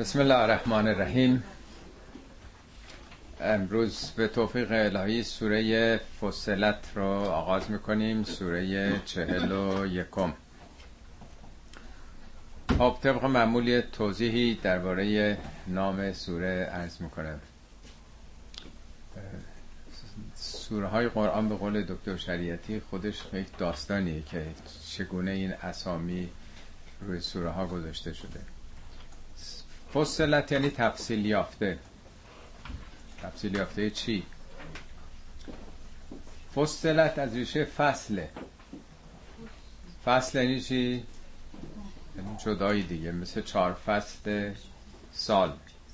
بسم الله الرحمن الرحیم. امروز به توفیق الهی سوره فصلت رو آغاز می‌کنیم سوره چهل و یکم. خب طبق معمولی توضیحی درباره نام سوره عرض می‌کنم. سوره های قرآن به قول دکتر شریعتی خودش یک داستانیه که چگونه این اسامی روی سوره ها گذاشته شده. فصلت یعنی تفصیل یافته. تفصیل یافته چی؟ فصلت از ریشه فصله فصل یعنی چی؟ یعنی جدایی دیگه مثل چهار فصل سال.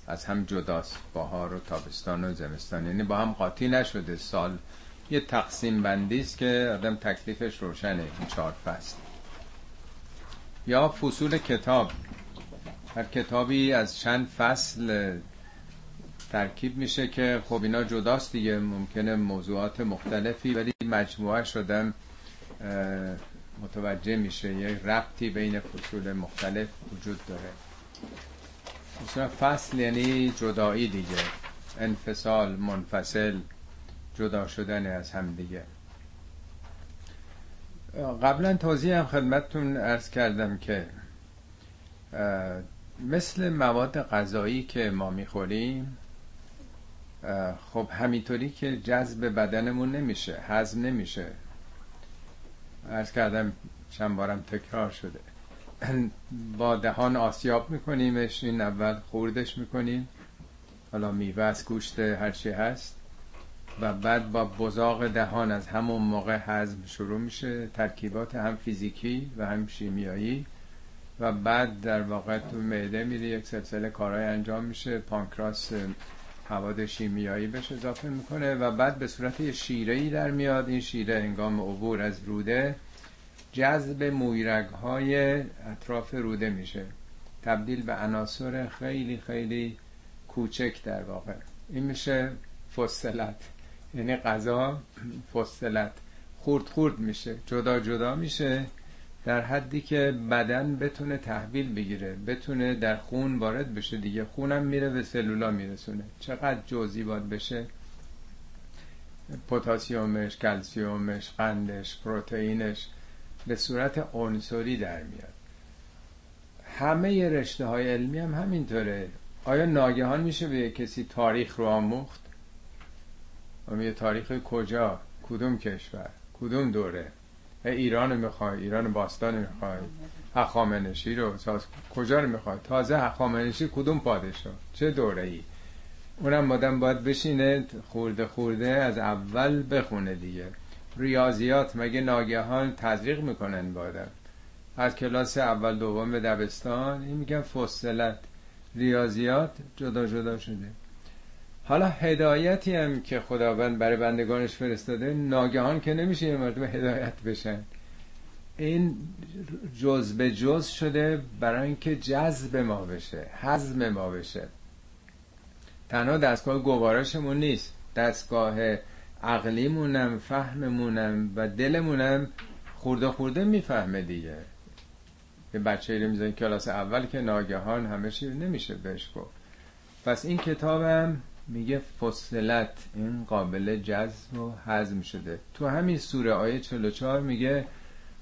از هم جداست بهار و تابستان و زمستان. یعنی با هم قاطی نشده سال. یه تقسیم بندی است که آدم تکلیفش روشنه این چهار فصل. یا فصول کتاب. هر کتابی از چند فصل ترکیب میشه که خب اینا جداست دیگه ممکنه موضوعات مختلفی ولی مجموعه شدن متوجه میشه. یک ربطی بین فصول مختلف وجود داره. مثلا فصل یعنی جدایی دیگه. انفصال منفصل جدا شدن از هم دیگه. قبلا توضیح هم خدمتتون ارز کردم که مثل مواد غذایی که ما می‌خوریم خب همینطوری که جذب بدنمون نمیشه هضم نمیشه. ارز کردم چند بارم تکرار شده. با دهان آسیاب میکنیمش این اول خوردش می‌کنیم. حالا میوه از گوشت هرچی هست. و بعد با بزاق دهان از همون موقع هضم شروع میشه. ترکیبات هم فیزیکی و هم شیمیایی. و بعد در واقع تو معده میره یک سلسله کارهای انجام میشه پانکراس مواد شیمیایی بهش اضافه می‌کنه و بعد به صورت شیره ای در میاد. این شیره انگام عبور از روده جذب مویرگ های اطراف روده میشه. تبدیل به عناصر خیلی خیلی کوچک در واقع. این میشه فصلت یعنی غذا فصلت خورد خورد میشه. جدا جدا میشه. در حدی که بدن بتونه تحویل بگیره بتونه در خون وارد بشه دیگه. خونم میره به سلولا میرسونه. چقدر جزئی باید بشه؟ پتاسیومش کلسیومش قندش پروتئینش به صورت عنصری در میاد. همه رشته های علمی هم همینطوره. آیا ناگهان میشه به کسی تاریخ رو آموخت؟ و تاریخ کجا؟ کدوم کشور؟ کدوم دوره؟ ایران می‌خوای ایران باستان می‌خوای هخامنشی رو. ساز کجا رو می‌خوای؟ تازه هخامنشی کدوم پادشاه؟ چه دوره ای اونم مادم باید بشینه خورده خورده از اول بخونه دیگه. ریاضیات مگه ناگهان تزریق می‌کنن بادم از کلاس اول دوم به دبستان این میگن فصلت. ریاضیات جدا جدا شده. حالا هدایتی هم که خداوند برای بندگانش فرستاده ناگهان که نمیشه یه مردم هدایت بشن. این جز به جز شده برای اینکه جذب ما بشه حزم ما بشه. تنها دستگاه گوارشمون نیست. دستگاه عقلیمونم فهممونم و دلمونم خورده خورده می‌فهمه دیگه. یه بچه می‌زنی کلاس اول که ناگهان همه چیز نمیشه بهش گفت. پس این کتابم میگه فصلت این قابل جذب و هضم شده. تو همین سوره آیه 44 میگه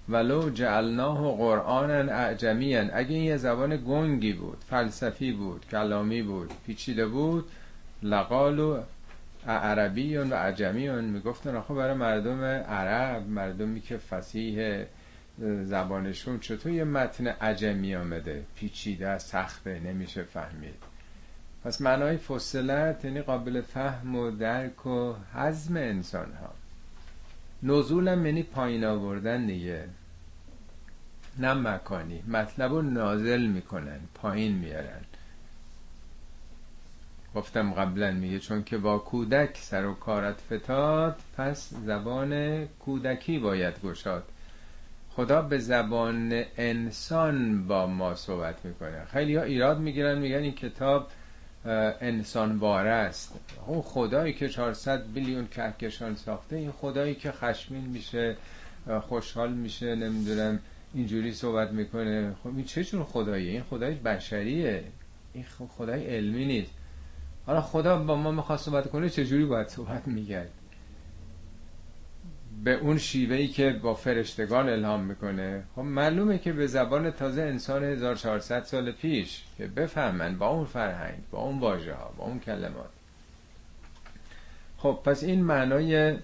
ولو جعلناه قرآنا اعجمیا. اگه این یه زبان گنگی بود فلسفی بود کلامی بود پیچیده بود لقالو عربی و عجمیون می‌گفتن آخه برای مردم عرب مردمی که فسیح زبانشون چطور یه متن عجمی آمده؟ پیچیده سخته نمیشه فهمید. پس معنای فصلت یعنی قابل فهم و درک و حزم انسان ها نزولم یعنی پایین آوردن دیگه. نه مکانی. مطلب رو نازل می‌کنن. پایین میارن. گفتم قبلا میگه چون که با کودک سر و کارت فتاد پس زبان کودکی باید گشاد. خدا به زبان انسان با ما صحبت می‌کنه. خیلی ها ایراد می‌گیرن میگن این کتاب انسان باره است. اون خدایی که 400 بیلیون کهکشان ساخته این خدایی که خشمین میشه خوشحال میشه نمی‌دونم اینجوری صحبت می‌کنه. خب این چه جور خداییه؟ این خدای بشریه. این خدای علمی نیست. حالا خدا با ما می‌خواست صحبت کنه چجوری باید صحبت میگرد به اون شیوهی که با فرشتگان الهام می‌کنه. خب معلومه که به زبان تازه انسان 1400 سال پیش که بفهمن با اون فرهنگ با اون واژه ها با اون کلمات. خب پس این معنای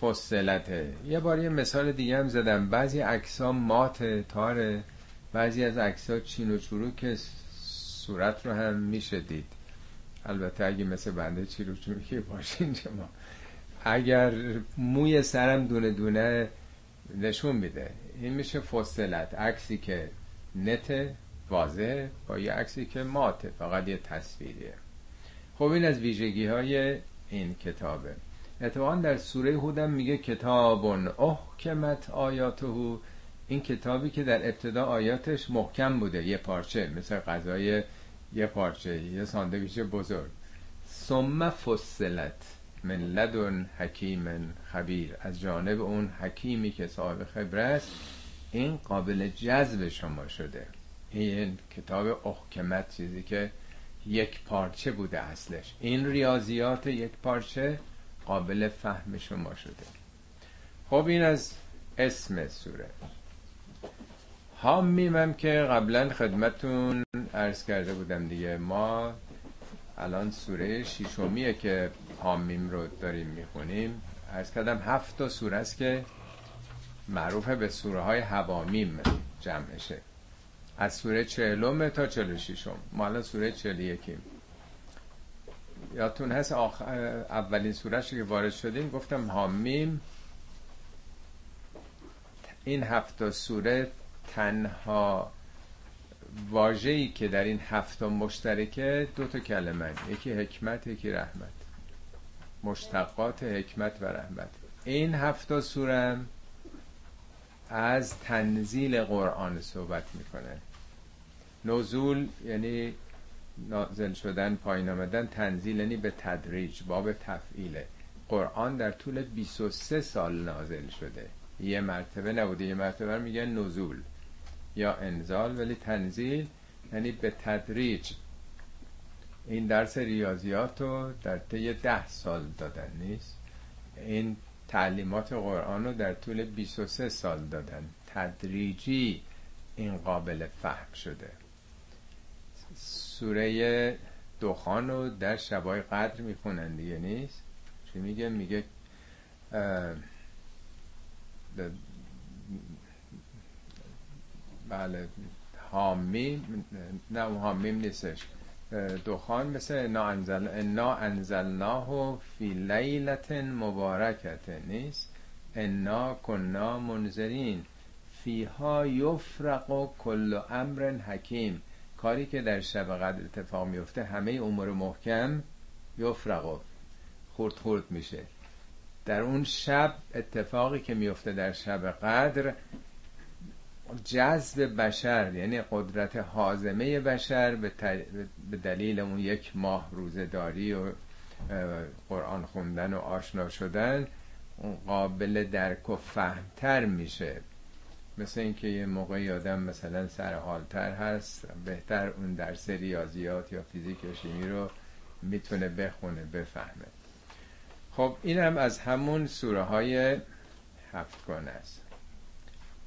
فصلته یه بار یه مثال دیگه هم زدم. بعضی عکس‌ها مات تاره. بعضی از عکس‌ها چین و چروک صورت رو هم میشه دید البته اگه مثل بنده چیروک چروکی باشین شما اگر موی سرم دونه دونه نشون میده این میشه فصلت عکسی که نت واضح با یه عکسی که ماته فقط یه تصویریه. خب این از ویژگی های این کتابه. اتفاقا در سوره هودم میگه کتابون احکمت آیاته این کتابی که در ابتدا آیاتش محکم بوده یه پارچه مثل غذای یه پارچه یه ساندویچ بزرگ. ثم فصلت. من لدن حکیم خبیر. از جانب اون حکیمی که صاحب خبره است این قابل جذب شما شده. این کتاب احکمت چیزی که یک پارچه بوده اصلش. این ریاضیات یک پارچه قابل فهم شما شده. خب این از اسم سوره. هم که قبلا خدمتون عرض کرده بودم دیگه. ما الان سوره شیشمیه که حامیم رو داریم می‌خونیم. عرض کردم هفت تا سوره است که معروف به سوره های هوامیم جمعشه. از سوره چهلوم تا چهل شیشم ما سوره چهل یکیم یادتون هست آخ... اولین سورهش که وارد شدیم؟ گفتم حامیم. این هفت سوره تنها واجهی که در این هفته مشترکه دو تا کلمه یکی حکمت یکی رحمت. مشتقات حکمت و رحمت. این هفته سورم از تنزیل قرآن صحبت می‌کنه. نزول یعنی نازل شدن پایین آمدن تنزیل یعنی به تدریج باب تفعیله. قرآن در طول 23 سال نازل شده. یه مرتبه نبوده. یه مرتبه میگن نزول یا انزال ولی تنزیل یعنی به تدریج. این درس ریاضیات رو در طی ده سال دادن نیست. این تعلیمات قرآن رو در طول 23 سال دادن. تدریجی این قابل فهم شده. سوره دخان رو در شبای قدر می‌خونن دیگه نیست؟ چی میگه؟ میگه بله حامیم نه حامیم نیستش. دخان مثل انا, انزل انا انزلناه فی لیلت مبارکت نیست؟ انا کنا منذرین. فیها یفرق و کل امر حکیم. کاری که در شب قدر اتفاق میفته همه امور محکم یفرق خورد خورد میشه. در اون شب اتفاقی که میفته در شب قدر جذب بشر یعنی قدرت حازمه بشر به, دلیل اون یک ماه روزداری و قرآن خوندن و آشنا شدن قابل درک و فهمتر میشه. مثل اینکه یه موقعی آدم مثلا سرحالتر هست بهتر اون درس ریاضیات یا فیزیک یا شیمی رو می‌تونه بخونه بفهمه. خب اینم از همون سوره های هفت است.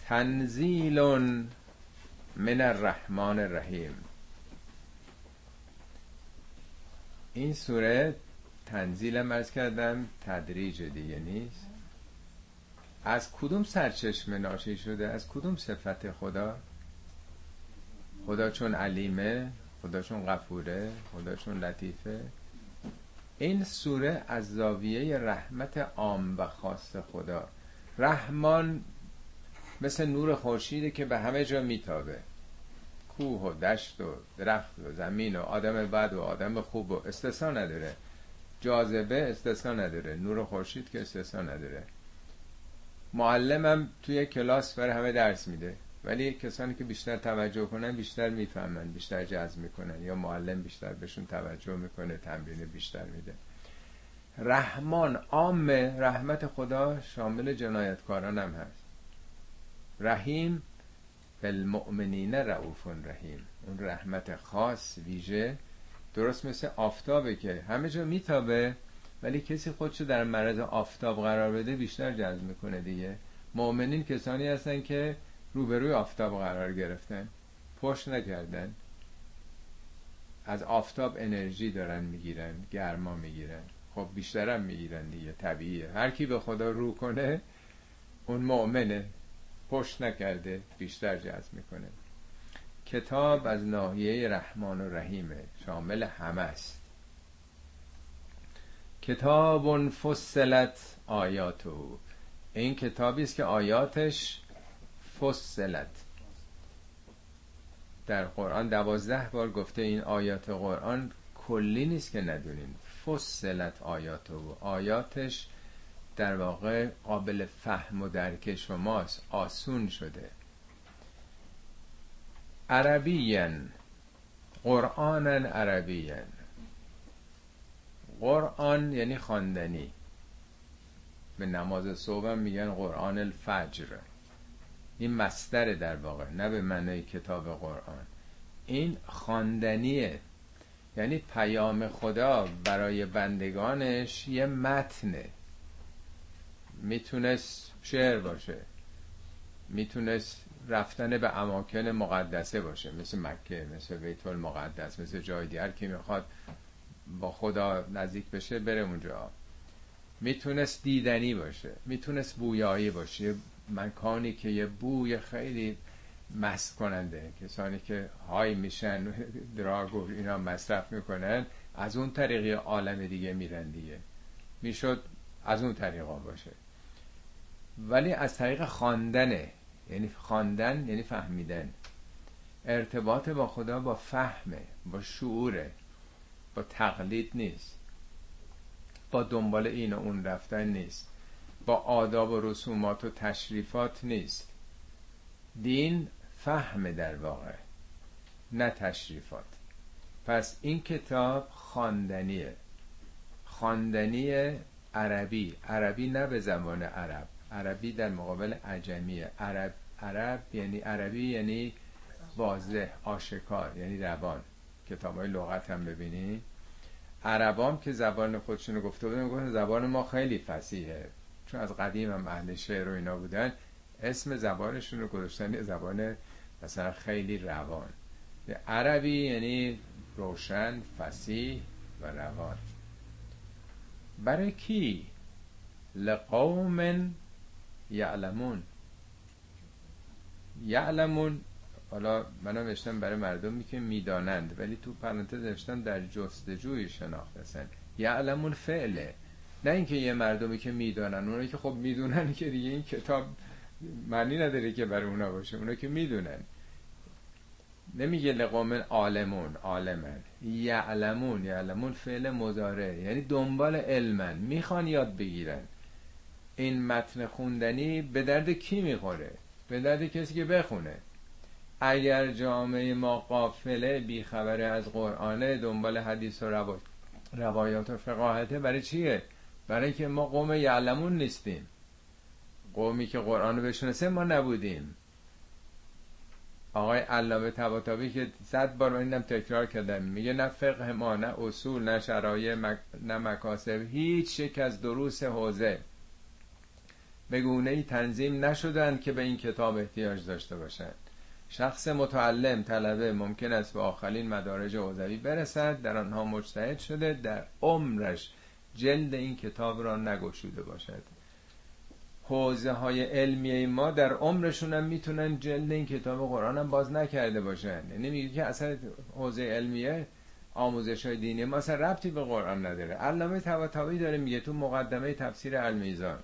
تنزیل من الرحمن الرحیم. این سوره تنزیل مرز کردم تدریج دیگه نیست. از کدوم سرچشمه ناشی شده؟ از کدوم صفت خدا؟ خدا چون علیمه خدا چون غفوره خدا چون لطیفه. این سوره از زاویه رحمت عام و خاص خدا. رحمان مثل نور خورشیده که به همه جا میتابه. کوه و دشت و درخت و زمین و آدم بد و آدم خوب و استثنا نداره. جاذبه استثنا نداره. نور خورشید که استثنا نداره. معلمم توی کلاس بر همه درس میده. ولی کسانی که بیشتر توجه کنن بیشتر می‌فهمن بیشتر جذب می‌کنن. یا معلم بیشتر بهشون توجه می‌کنه تمرین بیشتر میده. رحمان عام رحمت خدا شامل جنایتکاران هم هست. رحیم بالمؤمنین رعوف رحیم. اون رحمت خاص ویژه درست مثل آفتابه که همه جا میتابه ولی کسی خودشو در مرض آفتاب قرار بده بیشتر جذب می‌کنه دیگه. مؤمنین کسانی هستن که روبروی آفتاب قرار گرفتن پشت نکردن از آفتاب انرژی دارن می‌گیرن گرما می‌گیرن. خب بیشترم می‌گیرن دیگه طبیعیه. هر کی به خدا رو کنه اون مؤمنه. پشت نکرده بیشتر جذب می‌کنه. کتاب از ناحیه رحمان و رحیمه شامل همه است. کتاب فصلت آیاتو این کتابی است که آیاتش فصلت. در قرآن دوازده بار گفته این آیات قرآن کلی نیست که ندونین فصلت آیاتو آیاتش در واقع قابل فهم و درک شماست. آسون شده. عربیین قرآن عربیین قرآن یعنی خواندنی. به نماز صبح میگن قرآن الفجر. این مستر در واقع نه به معنی کتاب قرآن. این خواندنیه. یعنی پیام خدا برای بندگانش یه متنه. می‌تونست شعر باشه. می‌تونست رفتن به اماکن مقدسه باشه. مثل مکه مثل بیت المقدس مثل جای دیگر که می‌خواد با خدا نزدیک بشه بره اونجا. می‌تونست دیدنی باشه. می‌تونست بویایی باشه. مکانی که یه بوی خیلی مست کننده کسانی که های میشن دراگ و اینا مصرف می‌کنن از اون طریقی عالم دیگه میرن دیگه. می‌شد از اون طریقا باشه. ولی از طریق خواندنه. یعنی خواندن یعنی فهمیدن. ارتباط با خدا با فهمه با شعوره با تقلید نیست. با دنبال این و اون رفتن نیست. با آداب و رسومات و تشریفات نیست. دین فهم در واقع نه تشریفات. پس این کتاب خواندنیه. خواندنی عربی. عربی نه به زبان عرب. عربی در مقابل عجمیه. عرب عرب یعنی عربی یعنی واضح آشکار یعنی روان. کتاب های لغت هم ببینی. عربام که زبان خودشونو گفته بودن گفتن زبان ما خیلی فسیحه چون از قدیم هم اهل شعر و اینا بودن اسم زبانشون رو گذاشتن زبان مثلا خیلی روان. عربی یعنی روشن فسیح و روان. برای کی؟ لقوم یعلمون. یعلمون حالا منم نوشتم برای مردمی که می‌دانند ولی تو پرانتز نوشتم در جستجوی شناخت هستن یعلمون فعله. نه اینکه یه مردمی که می‌دانن اونایی که خب می‌دونن که دیگه این کتاب معنی نداره که برای اونا باشه اونا که می‌دونن. نمیگه لقوم عالمون عالمن. یعلمون یعلمون فعل مزاره یعنی دنبال علمن. می‌خوان یاد بگیرن. این متن خوندنی به درد کی می‌خوره؟ به درد کسی که بخونه. اگر جامعه ما قافله بیخبره از قرآنه دنبال حدیث و روایات و فقاهته برای چیه؟ برای که ما قوم یعلمون نیستیم. قومی که قرآن رو بشناسه ما نبودیم. آقای علامه طباطبایی که صد بار من اینم تکرار کردم میگه نه فقه ما نه اصول نه شرایع نه مکاسب هیچ یک از دروس حوزه. به گونه ای تنظیم نشدن که به این کتاب احتیاج داشته باشند. شخص متعلم طلبه ممکن است به آخرین مدارج حوزوی برسد. در آنها مجتهد شده در عمرش جلد این کتاب را نگشوده باشد. حوزه های علمیه ما در عمرشون هم می‌تونن جلد این کتاب قرآن هم باز نکرده باشن. یعنی میگه که اصلا حوزه علمیه آموزش های دینی ما اصلا ربطی به قرآن نداره. علامه طباطبایی داره میگه تو مقدمه تفسیر المیزان.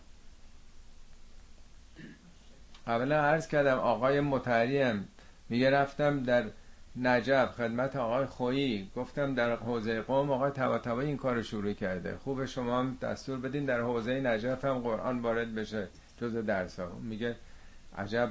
قبلا عرض کردم آقای متحریم میگه رفتم در نجف خدمت آقای خویی. گفتم در حوزه قوم آقای طباطبایی این کار شروع کرده. خوب شما هم دستور بدین در حوزه نجف هم قرآن وارد بشه جز درس ها میگه عجب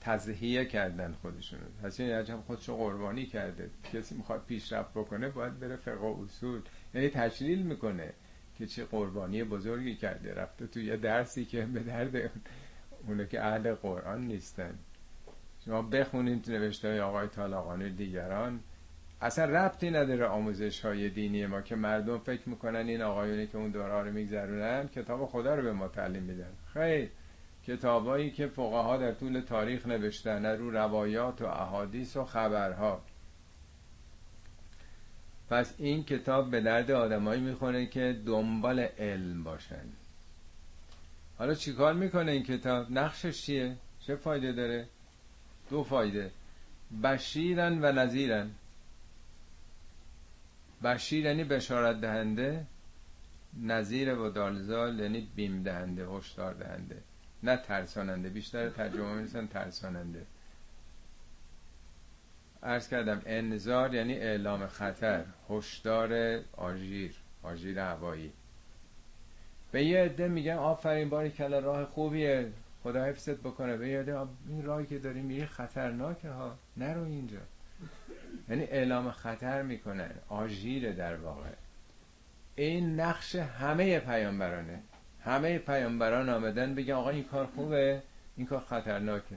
تزهیه کردن خودشون پس این عجب خودشو قربانی کرده. کسی می‌خواد پیشرفت بکنه باید بره فقه و اصول. یعنی تشلیل می‌کنه که چه قربانی بزرگی کرده. رفته تو یه درسی که به درد اونه که اهل قرآن نیستن. شما بخونید نوشته های آقای طالقانی دیگران. اصلا ربطی نداره آموزش های دینی ما که مردم فکر می‌کنن این آقایونی که اون دوره رو میگذرونن کتاب خدا رو به ما تعلیم میدن. خیلی کتابایی که فقها در طول تاریخ نوشتن رو روایات و احادیث و خبرها. پس این کتاب به درد آدمایی می‌خونه که دنبال علم باشن. حالا چیکار می‌کنه این کتاب؟ نقشش چیه؟ چه فایده داره؟ دو فایده. بشیرن و نظیرن بشیر یعنی بشارت دهنده نظیر و دالزال یعنی بیم دهنده هشدار دهنده. نه ترساننده بیشتر ترجمه می‌رسن ترساننده. ارز کردم انذار یعنی اعلام خطر هشدار آژیر آژیر هوایی. به یه عده میگن آفرین باری کلا راه خوبیه. خدا حفظت بکنه. به یه عده این راهی که داری میری خطرناکه ها. نرو اینجا. یعنی اعلام خطر می‌کنن آژیر در واقع. این نقش همه پیامبرانه. همه پیامبران آمدن بگن آقا این کار خوبه این کار خطرناکه.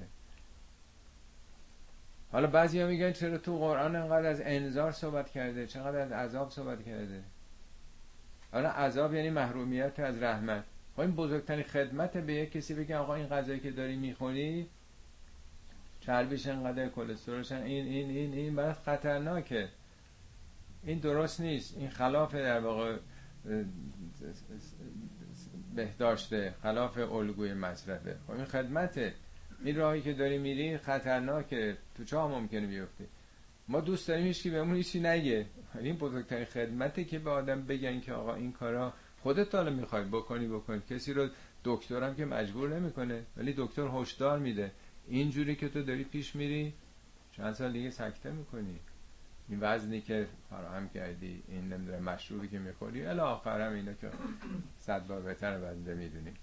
حالا بعضی میگن چرا تو قرآن انقدر از انذار صحبت کرده؟ چقدر از عذاب صحبت کرده؟ حالا عذاب یعنی محرومیت از رحمت. خب این بزرگترین خدمت به یک کسی بگه آقا این غذایی که داری می‌خونی چربیش انقدر کلسترولش این این این این برای خطرناکه. این درست نیست. این خلاف در واقع بهداشته خلاف الگوی مصرفه. خب این خدمته. این راهی که داری میری خطرناکه. تو چه ممکنه بیفته ما دوست داریم هیچ بهمون هیچی نگه. این بزرگترین خدمته که به آدم بگن که آقا این کارا خودت حالا می‌خوای بکنی بکنی کسی رو دکترم که مجبور نمی‌کنه ولی دکتر هشدار میده. اینجوری که تو داری پیش میری چند سال دیگه سکته می‌کنی. این وزنی که فراهم کردی این نمی‌دونم مشروبی که می‌خوری. الی آخر هم اینا که صد بار بهتر بنده می‌دونی.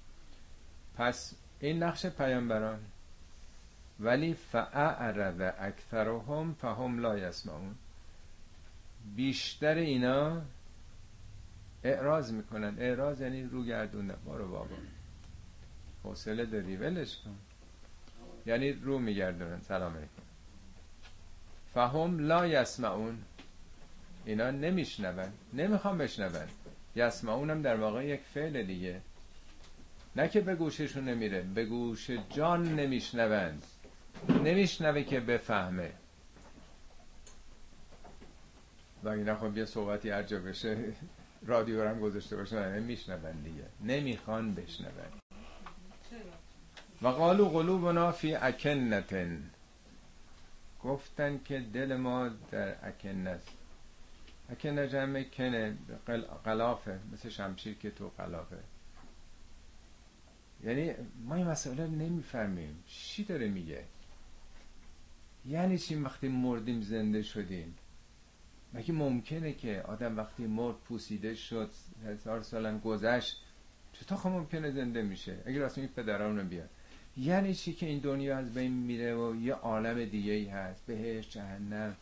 پس این نقش پیامبران. ولی فاعرض اکثرهم فهم لا یسمعون. بیشتر اینا اعراض می‌کنن. اعراض یعنی رو گردوندن بارو بابا. حوصله داری. ولش کن. یعنی رو میگردونن. سلام علیکم. فهم لا یسمعون. اینا نمیشنون. نمی‌خوام بشنون. یسمعون هم در واقع یک فعل دیگه. نه که به گوششون نمیره. به گوش جان نمیشنوند. نمیشنوه که بفهمه. و اینا خب یه صحبتی هر جا بشه رادیو هم گذاشته باشن نمیشنون دیگه. نمی‌خوان بشنون. و قالو قلوبنا فی اکنتن. گفتن که دل ما در اکنه است. اکنه جمع کنه قلافه. مثل شمشیر که تو قلافه. یعنی ما این مسئله نمی‌فهمیم. چی داره میگه؟ یعنی چی وقتی مردیم زنده شدیم؟ مگه ممکنه که آدم وقتی مرد پوسیده شد هزار سالم گذشت چطور خب ممکنه زنده میشه؟ اگر راست این پدران بیاد یعنی چی که این دنیا از بین میره و یه عالم دیگه ای هست بهش جهنم.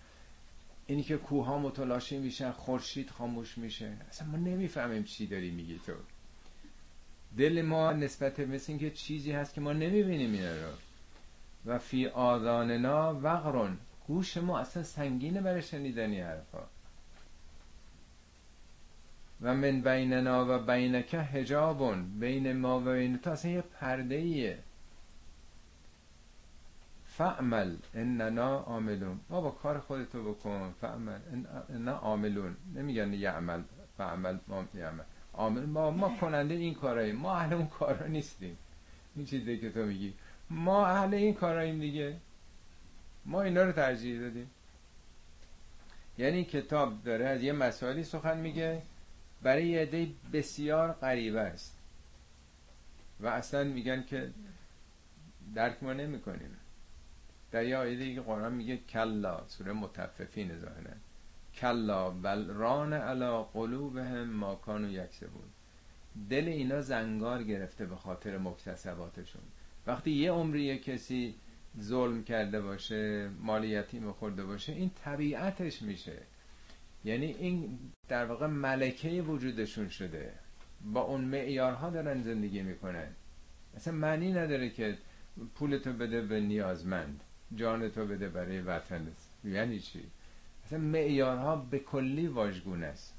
اینی که کوه ها متلاشی میشن خورشید خاموش میشه. اصلا ما نمی‌فهمیم چی داری میگی تو. دل ما نسبت مثل اینکه چیزی هست که ما نمی‌بینیم اینا رو. و فی آذاننا وقرون گوش ما اصلا سنگینه برای شنیدن حرفا. و من بیننا و بینک حجابون. بین ما و بین تو اصلا یه پرده ایه فعمل اننا عاملون. بابا کار خودتو بکن. فعمل اننا عاملون. نمیگن یعمل فعمل ما یعمل. عامل ما ما کننده این کارایی ما اهل اون کارا نیستیم. این چیزی که تو میگی. ما اهل این کاراییم دیگه. ما اینا رو ترجیح دادیم. یعنی کتاب داره از یه مسائلی سخن میگه برای یه عده بسیار غریبه است. و اصلا میگن که درک ما نمی کنیم در یه آیه که قرآن میگه کلا سوره متففین ظاهرا. کلا بل ران علا قلوبهم ما کانو یکسبون. دل اینا زنگار گرفته به خاطر مکتسباتشون. وقتی یه عمری کسی ظلم کرده باشه مالیتی مخورده باشه این طبیعتش میشه. یعنی این در واقع ملکه وجودشون شده. با اون معیارها دارن زندگی می‌کنن. اصلا معنی نداره که پولتو بده به نیازمند جان تو بده برای وطن. یعنی چی؟ اصلا معیارها به کلی واژگون است.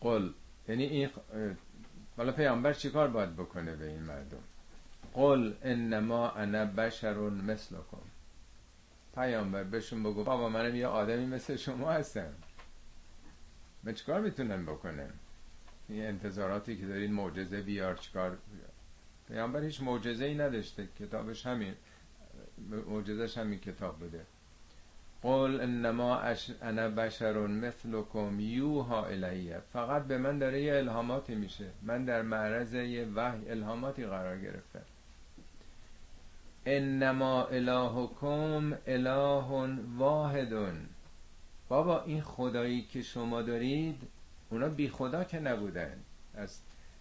قل. یعنی این حالا پیامبر چیکار باید بکنه به این مردم؟ قل انما انا بشر مثلکم. پیامبر بهشون بگو بابا منم یه آدمی مثل شما هستم. من چیکار می‌تونم بکنم؟ این انتظاراتی که دارین معجزه بیار چیکار؟ پیامبر هیچ معجزه ای نداشته کتابش همین معجزش همین کتاب بده قل انما اش... انا بشر مثلکم یوها الیه. فقط به من داره یه الهاماتی میشه. من در معرض یه وحی الهاماتی قرار گرفتم. انما الهکم اله واحدون بابا این خدایی که شما دارید اونا بی خدا که نبودن. از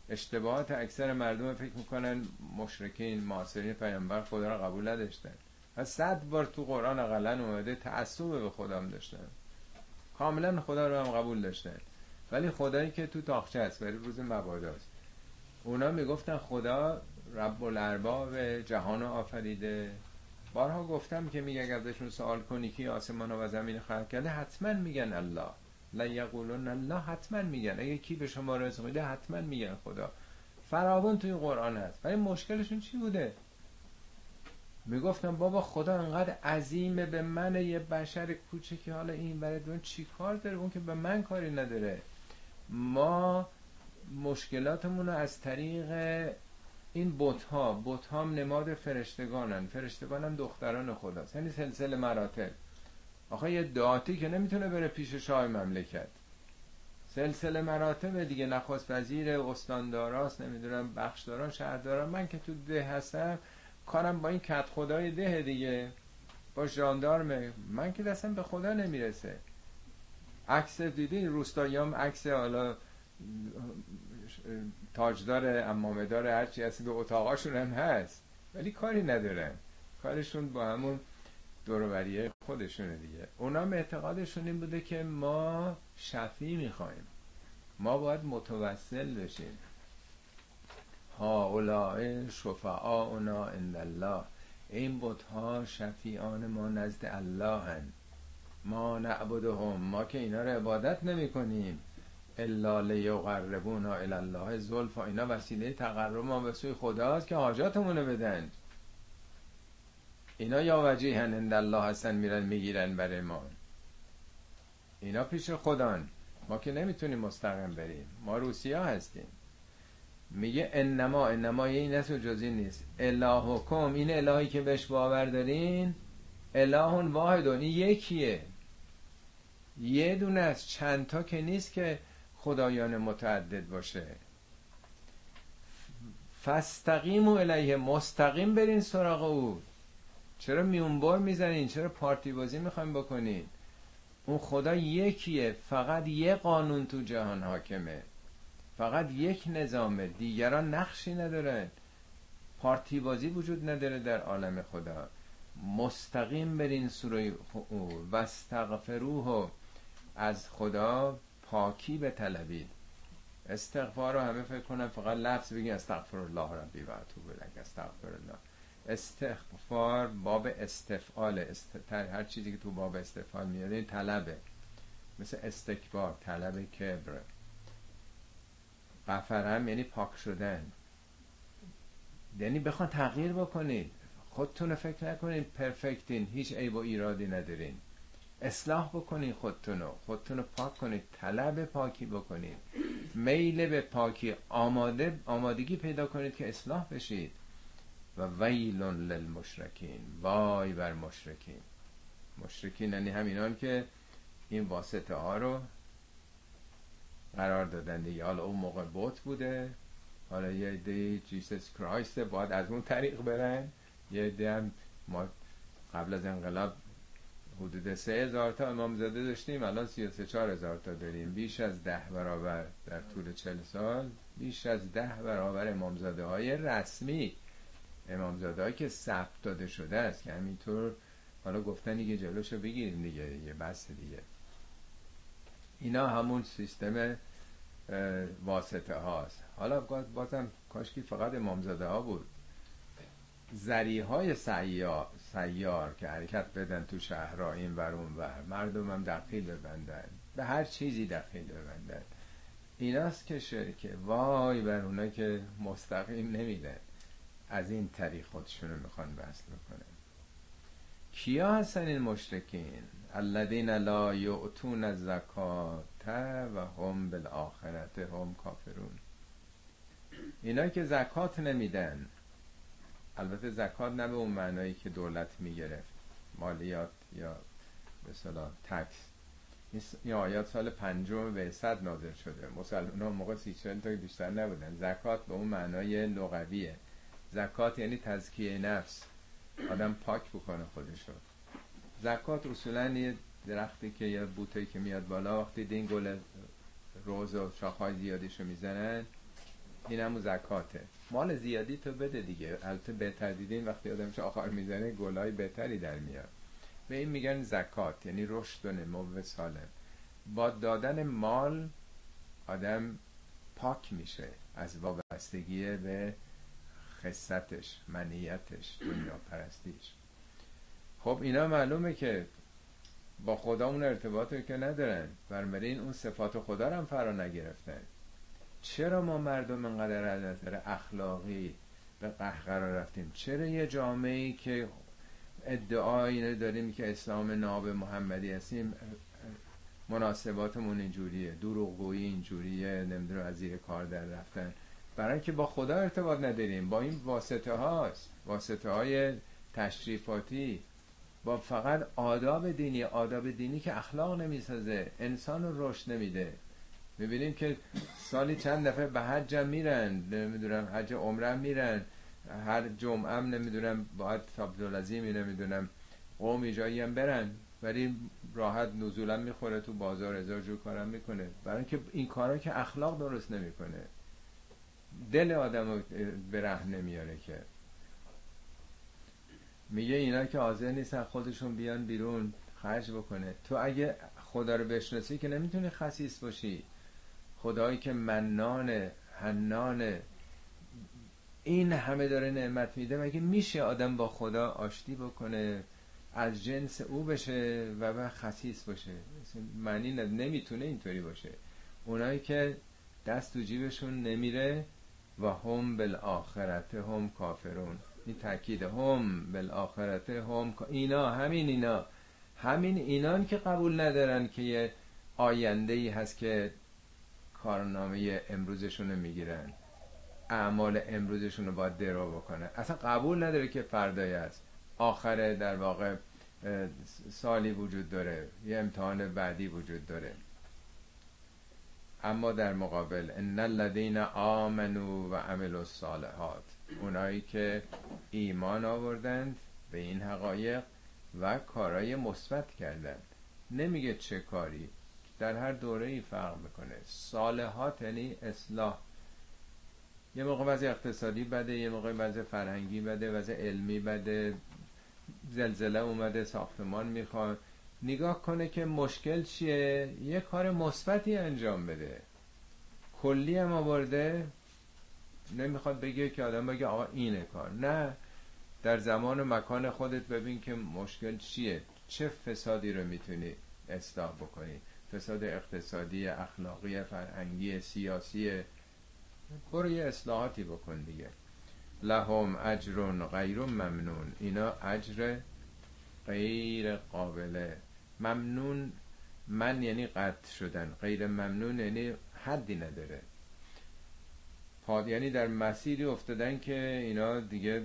اشتباهات اکثر مردم فکر می‌کنن مشرکین معاصرین پیامبر خدا را قبول نداشتن. و صد بار تو قرآن اقلا اومده تعصب به خودم داشتن. کاملا خدا رو هم قبول داشتن. ولی خدایی که تو تاخچه است ولی روز مباداست اونا می‌گفتن خدا رب الارباب جهان آفریده. بارها گفتم که میگه اگر ازشون سوال کنی که آسمان و زمین خلق کرده حتما میگن الله. لا یقولون الله حتما میگن. اگه کی به شما رزق میده حتما میگن خدا. فراوان توی قرآن هست. ولی مشکلشون چی بوده؟ می‌گفتم بابا خدا انقدر عظیمه به من یه بشر کوچکی. حالا این برای دون چی کار داره؟ اون که به من کاری نداره. ما مشکلاتمون رو از طریق این بوت ها بوت ها نماد فرشتگانن. فرشتگان هم دختران خداست. یعنی سلسله مراتب. آخه یه داتی که نمی‌تونه بره پیش شاه مملکت. سلسله مراتب دیگه. نخواست وزیر استانداراست نمی‌دونم بخشداران شهرداران. من که تو ده هستم کارم با این کت خدای ده دیگه. با ژاندارم من که دستم به خدا نمی‌رسه. عکس دیدی؟ روستاییام عکس حالا تاجدار امامدار هرچی هست به اتاقاشون هم هست. ولی کاری ندارن. کارشون با همون دوروبریه خودشونه دیگه. اونا اعتقادشون این بوده که ما شفی می‌خوایم. ما باید متوسل بشیم. ها اولای شفعا اونا اند الله. این ها شفیان ما نزد الله هن. ما نعبدهم. ما که اینا رو عبادت نمی کنیم الا لیقربونا الی الله زلفا. اینا وسیله تقرب ما به سوی خداست که حاجاتمون رو بدن. اینا یا وجیه اند الله هستن میرن می‌گیرن برای ما. اینا پیش خدان. ما که نمی‌تونیم مستقیم بریم. ما روسیا هستیم. میگه انما انما یه این و جزی نیست. الهکم این الهی که بهش باور دارین الهون واحدون این یکیه. یه دونه از چند تا که نیست که خدایان متعدد باشه. فستقیم و الیه مستقیم برین سراغ او. چرا میونبار می‌زنین؟ چرا پارتی بازی می‌خوایم بکنین؟ اون خدا یکیه فقط یه قانون تو جهان حاکمه. فقط یک نظامه دیگران نقشی ندارن. پارتی بازی وجود نداره در عالم خدا. مستقیم برین سوره او. و استغفروه از خدا. پاکی به طلبید استغفار رو همه فکر کنن فقط لفظ بگین استغفر الله ربی و اتوب الیک استغفر الله استغفار باب استفعال است... هر چیزی که تو باب استفعال میاد این طلبه. مثل استکبار طلب کبر. قفرم یعنی پاک شدن. یعنی بخوان تغییر بکنید. خودتون رو فکر نکنید. پرفکتین. هیچ عیب و ایرادی ندارین. اصلاح بکنید خودتون رو خودتون رو پاک کنید طلب پاکی بکنید میل به پاکی آماده آمادگی پیدا کنید که اصلاح بشید. و ویل للمشرکین وای بر مشرکین. مشرکین یعنی همینان که این واسطه ها رو قرار دادن دیگه. حالا اون موقع بوت بوده. حالا یه عده جیسس کرایست باید از اون طریق برن. یه عده هم ما قبل از انقلاب حدود سه هزار تا امام زاده داشتیم الان سی سه چار هزار تا داریم. بیش از ده برابر در طول چل سال بیش از ده برابر امامزاده های رسمی. امامزاده که ثبت داده شده است که همینطور حالا گفتن دیگه جلوشو بگیریم دیگه یه بس دیگه. اینا همون سیستم واسطه هاست حالا بازم کاشکی فقط امامزاده ها بود. زریهای سیار, سیار که حرکت بدن تو شهرها این ور اون ور. مردم هم دخیل ببندن. به هر چیزی دخیل ببندن. ایناست که شرکه وای بر اونا که مستقیم نمیدن. از این طریق خودشونو می‌خوان بس بکنن. کیا هستن این مشرکین؟ الذین لا یعطون الزکات و هم بالآخرت هم کافرون. اینا که زکات نمیدن. البته زکات نه به اون معنایی که دولت می‌گرفت. مالیات یا صلاح تکس این آیات سال پنجم به صد نازل شده. مسلمان ها موقع سی چل تا بیشتر نبودن. زکات به اون معنای لغویه. زکات یعنی تزکیه نفس. آدم پاک بکنه خودشو. زکات اصولا یه درختی که یه بوته که میاد بالا وقتی دین گل روز و شاخهای زیادیشو می‌زنن این همون زکاته. مال زیادی تو بده دیگه. البته بهتر دیدین وقتی آدم شاخار می‌زنه گلای بهتری در میاد. به این میگن زکات یعنی رشد و نمو سالم با دادن مال آدم پاک میشه از وابستگی به خصتش منیتش دنیا پرستیش خب اینا معلومه که با خدا اون ارتباطی که ندارن. برمرین اون صفات خدا رو هم فرا نگرفتن. چرا ما مردم انقدر از نظر اخلاقی به قهقرا رفتیم؟ چرا یه جامعه ای که ادعایی داریم که اسلام ناب محمدی هستیم مناسباتمون اینجوریه دروغگویی اینجوریه نمی‌دونم از زیر کار در رفتن. برای اینکه با خدا ارتباط نداریم با این واسطه هاست واسطه های تشریفاتی. با فقط آداب دینی آداب دینی که اخلاق نمی‌سازه انسان رو رشد نمیده. می‌بینیم که سالی چند دفعه به حج میرن نمی‌دونم حج عمره میرن. هر جمعه هم نمی‌دونم باید عبدالعظیمی نمی‌دونم قومی جایی هم برن. ولی راحت نزولا می‌خوره تو بازار هزار جور کارم می‌کنه. برای اینکه این کارا که اخلاق درست نمی‌کنه. دل آدم به ره نمیاره که. میگه اینا که حاضر نیستن خودشون بیان بیرون خرج بکنه. تو اگه خدا رو بشناسی که نمی‌تونی خسیس باشی. خدایی که منان حنان این همه داره نعمت میده مگه میشه آدم با خدا آشتی بکنه از جنس او بشه و به خسیس باشه؟ معنی نمی‌تونه اینطوری باشه. اونایی که دست تو جیبشون نمیره و هم بالآخرت هم کافرون. این تاکید هم بالآخرت هم اینا همین اینا. همین اینان که قبول ندارن که یه آینده ای هست که کارنامه امروزشون رو می‌گیرن. اعمال امروزشون رو باید درو بکنه اصلا قبول نداره که فردایی است آخر در واقع سالی وجود داره. یه امتحان بعدی وجود داره. اما در مقابل ان الذين آمنوا و عملوا الصالحات اونایی که ایمان آوردند به این حقایق و کارای مثبت کردند. نمیگه چه کاری. در هر دوره ای فرق می‌کنه. صالحات یعنی اصلاح. یه موقع وضع اقتصادی بده یه موقع وضع فرهنگی بده وضع علمی بده زلزله اومده ساختمان می‌خواد. نگاه کنه که مشکل چیه؟ یه کار مثبتی انجام بده. کلی هم آورده. نمی‌خواد بگه که آدم بگه آقا اینه کار. نه. در زمان و مکان خودت ببین که مشکل چیه. چه فسادی رو می‌تونی اصلاح بکنی. فساد اقتصادی اخلاقی فرهنگی سیاسی. برو یه اصلاحاتی بکن دیگه. لهم اجر غیر ممنون. اینا اجر غیر قابله. ممنون من یعنی قطع شدن. غیر ممنون یعنی حدی نداره. پاد یعنی در مسیری افتادن که اینا دیگه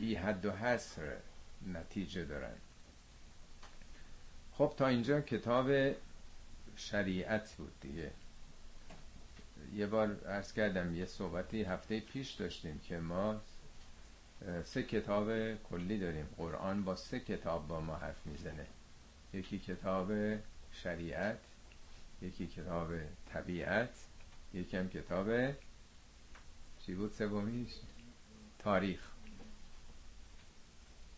بی حد و حصر نتیجه دارن. خب تا اینجا کتاب شریعت بود دیگه. یه بار ارز کردم یه صحبتی هفته پیش داشتیم که ما سه کتاب کلی داریم. قرآن با سه کتاب با ما حرف می‌زنه. یکی کتاب شریعت یکی کتاب طبیعت یکی هم کتاب چی بود سومیش؟ تاریخ.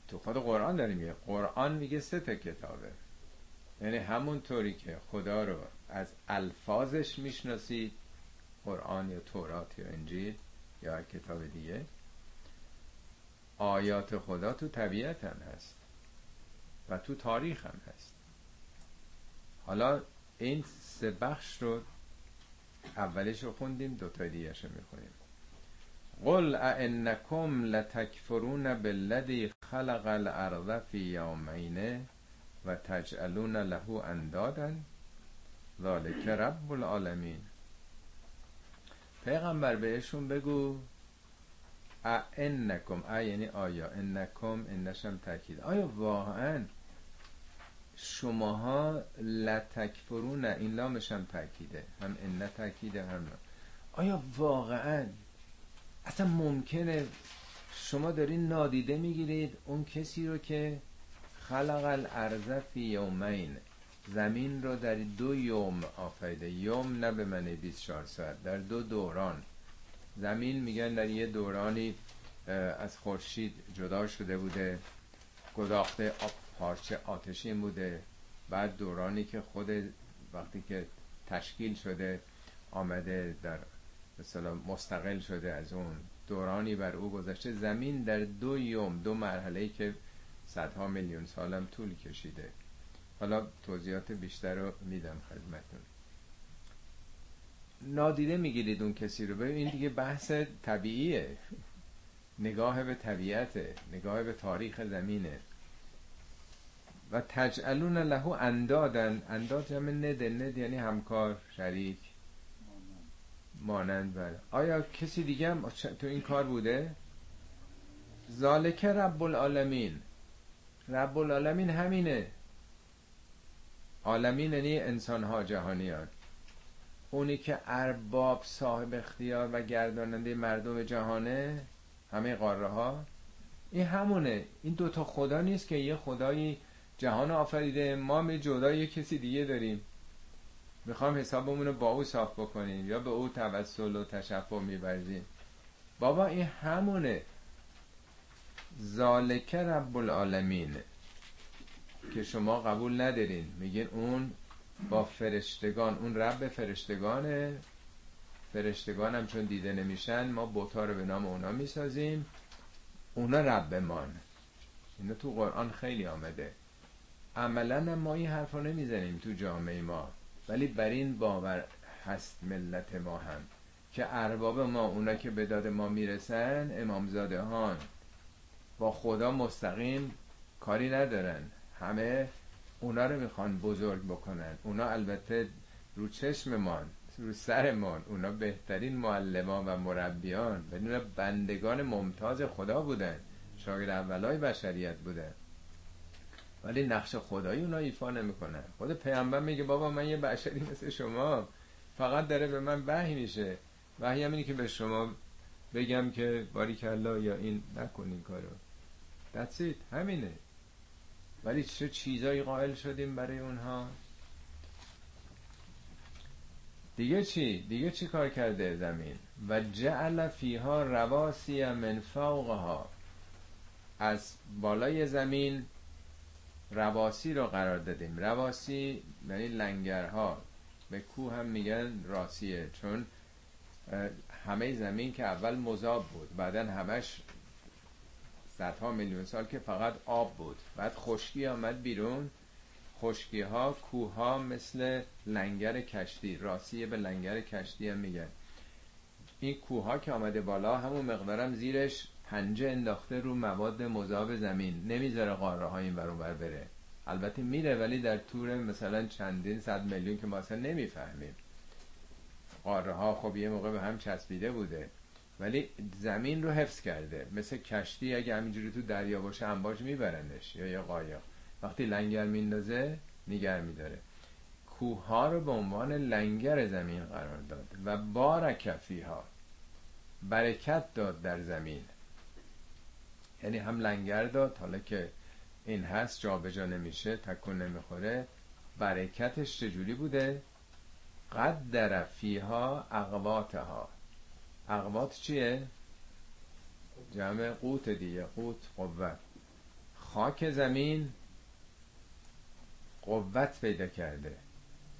تو خود قرآن داریم میگه. قرآن میگه سه تا کتابه. یعنی همون طوری که خدا رو از الفاظش می‌شناسید قرآن یا تورات یا انجیل یا کتاب دیگه. آیات خدا تو طبیعت هم هست و تو تاریخ هم هست. حالا این سه بخش رو اولش رو خوندیم دوتا دیگرش رو می‌خونیم. قل ائنکم لتکفرون بالذی خلق الارض فی یومین؟ و تجعلون له اندادا. ذالک رب العالمین. پیغمبر بهشون بگو ائنکم ا یعنی آیا انکم انشم تاکید آیا واقعا شماها لتکفرون این لامش هم تاکیده هم ان تاکیده هم آیا واقعا اصلا ممکنه شما دارین نادیده می‌گیرید اون کسی رو که خلق الارض فی یومین. زمین رو در دو یوم آفریده. یوم نه به معنی 24 ساعت در دو دوران. زمین میگن در یه دورانی از خورشید جدا شده بوده گداخته آب پارچه آتشین بوده. بعد دورانی که خود وقتی که تشکیل شده آمده در مثلا مستقل شده از اون. دورانی بر او گذشته. زمین در دو یوم دو مرحله که صدها میلیون سالم طول کشیده. حالا توضیحات بیشتر رو میدم خدمتون نادیده می‌گیرید اون کسی رو. ببین این دیگه بحث طبیعیه. نگاه به طبیعته. نگاه به تاریخ زمینه. و تجعلون له اندادن. انداد جمع ند. ند یعنی همکار شریک. مانند بله. آیا کسی دیگه هم؟ تو این کار بوده؟ ذالک رب العالمین. رب العالمین همینه. عالمین یعنی انسان ها جهانیان. اونی که ارباب صاحب اختیار و گرداننده مردم جهانه همه قاره ها این همونه. این دوتا خدا نیست که یه خدایی جهان آفریده. ما می جدای کسی دیگه داریم. می‌خوام حسابمون رو با او صاف بکنیم یا به او توسل و تشفع میبرزیم بابا این همونه. ذالک رب العالمین که شما قبول ندارین. میگین اون با فرشتگان اون رب فرشتگانه. فرشتگان هم چون دیده نمیشن ما بوتا رو به نام اونا می‌سازیم. اونا رب مان اینا تو قرآن خیلی آمده. عملا ما این حرف رو نمی‌زنیم تو جامعه ما. ولی بر این باور هست ملت ما هم. که ارباب ما اونا که به داد ما می‌رسن امامزاده هان. با خدا مستقیم کاری ندارن. همه اونا رو می‌خوان بزرگ بکنن. اونا البته رو چشممان رو سرمان. اونا بهترین معلمان و مربیان. بدون بندگان ممتاز خدا بودن. شاگرد اولای بشریت بودن. ولی نقش خدایی اونا ایفا نمی‌کنن. خود پیامبر میگه بابا من یه بشری مثل شما. فقط داره به من وحی میشه. وحی هم اینه که به شما بگم که باری کلا یا این نکنین کارو. That's it. همینه. ولی چه چیزایی قائل شدیم برای اونها؟ دیگه چی؟ دیگه چی کار کرده زمین؟ و جعل فیها رواسی من فوقها. از بالای زمین رواسی رو قرار دادیم. رواسی یعنی لنگرها. به کوه هم میگن راسیه چون همه زمین که اول مذاب بود بعدا همش صدها میلیون سال که فقط آب بود. بعد خشکی آمد بیرون. خشکی ها کوه ها مثل لنگر کشتی راسیه به لنگر کشتی هم میگن. این کوه ها که آمده بالا همون مقدارم زیرش پنجه انداخته رو مواد مذاب زمین. نمی‌ذاره قاره ها این بر بره. البته میره ولی در طور مثلا چندین صد میلیون که ما اصلا نمی‌فهمیم. قاره ها خب یه موقع به هم چسبیده بوده. ولی زمین رو حفظ کرده. مثل کشتی اگه همینجوری تو دریا باشه انباش میبرندش یا یه قایق. وقتی لنگر میندازه نگر میداره. کوه ها رو به عنوان لنگر زمین قرار داد و بارکفی ها برکت داد در زمین. یعنی هم لنگر داد حالا که این هست جابجا جا نمیشه تکون نمی‌خوره. برکتش چجوری بوده؟ قدر فیها اقواتها. اقوات چیه؟ جمع قوت دیگه قوت قوت. خاک زمین قوت پیدا کرده.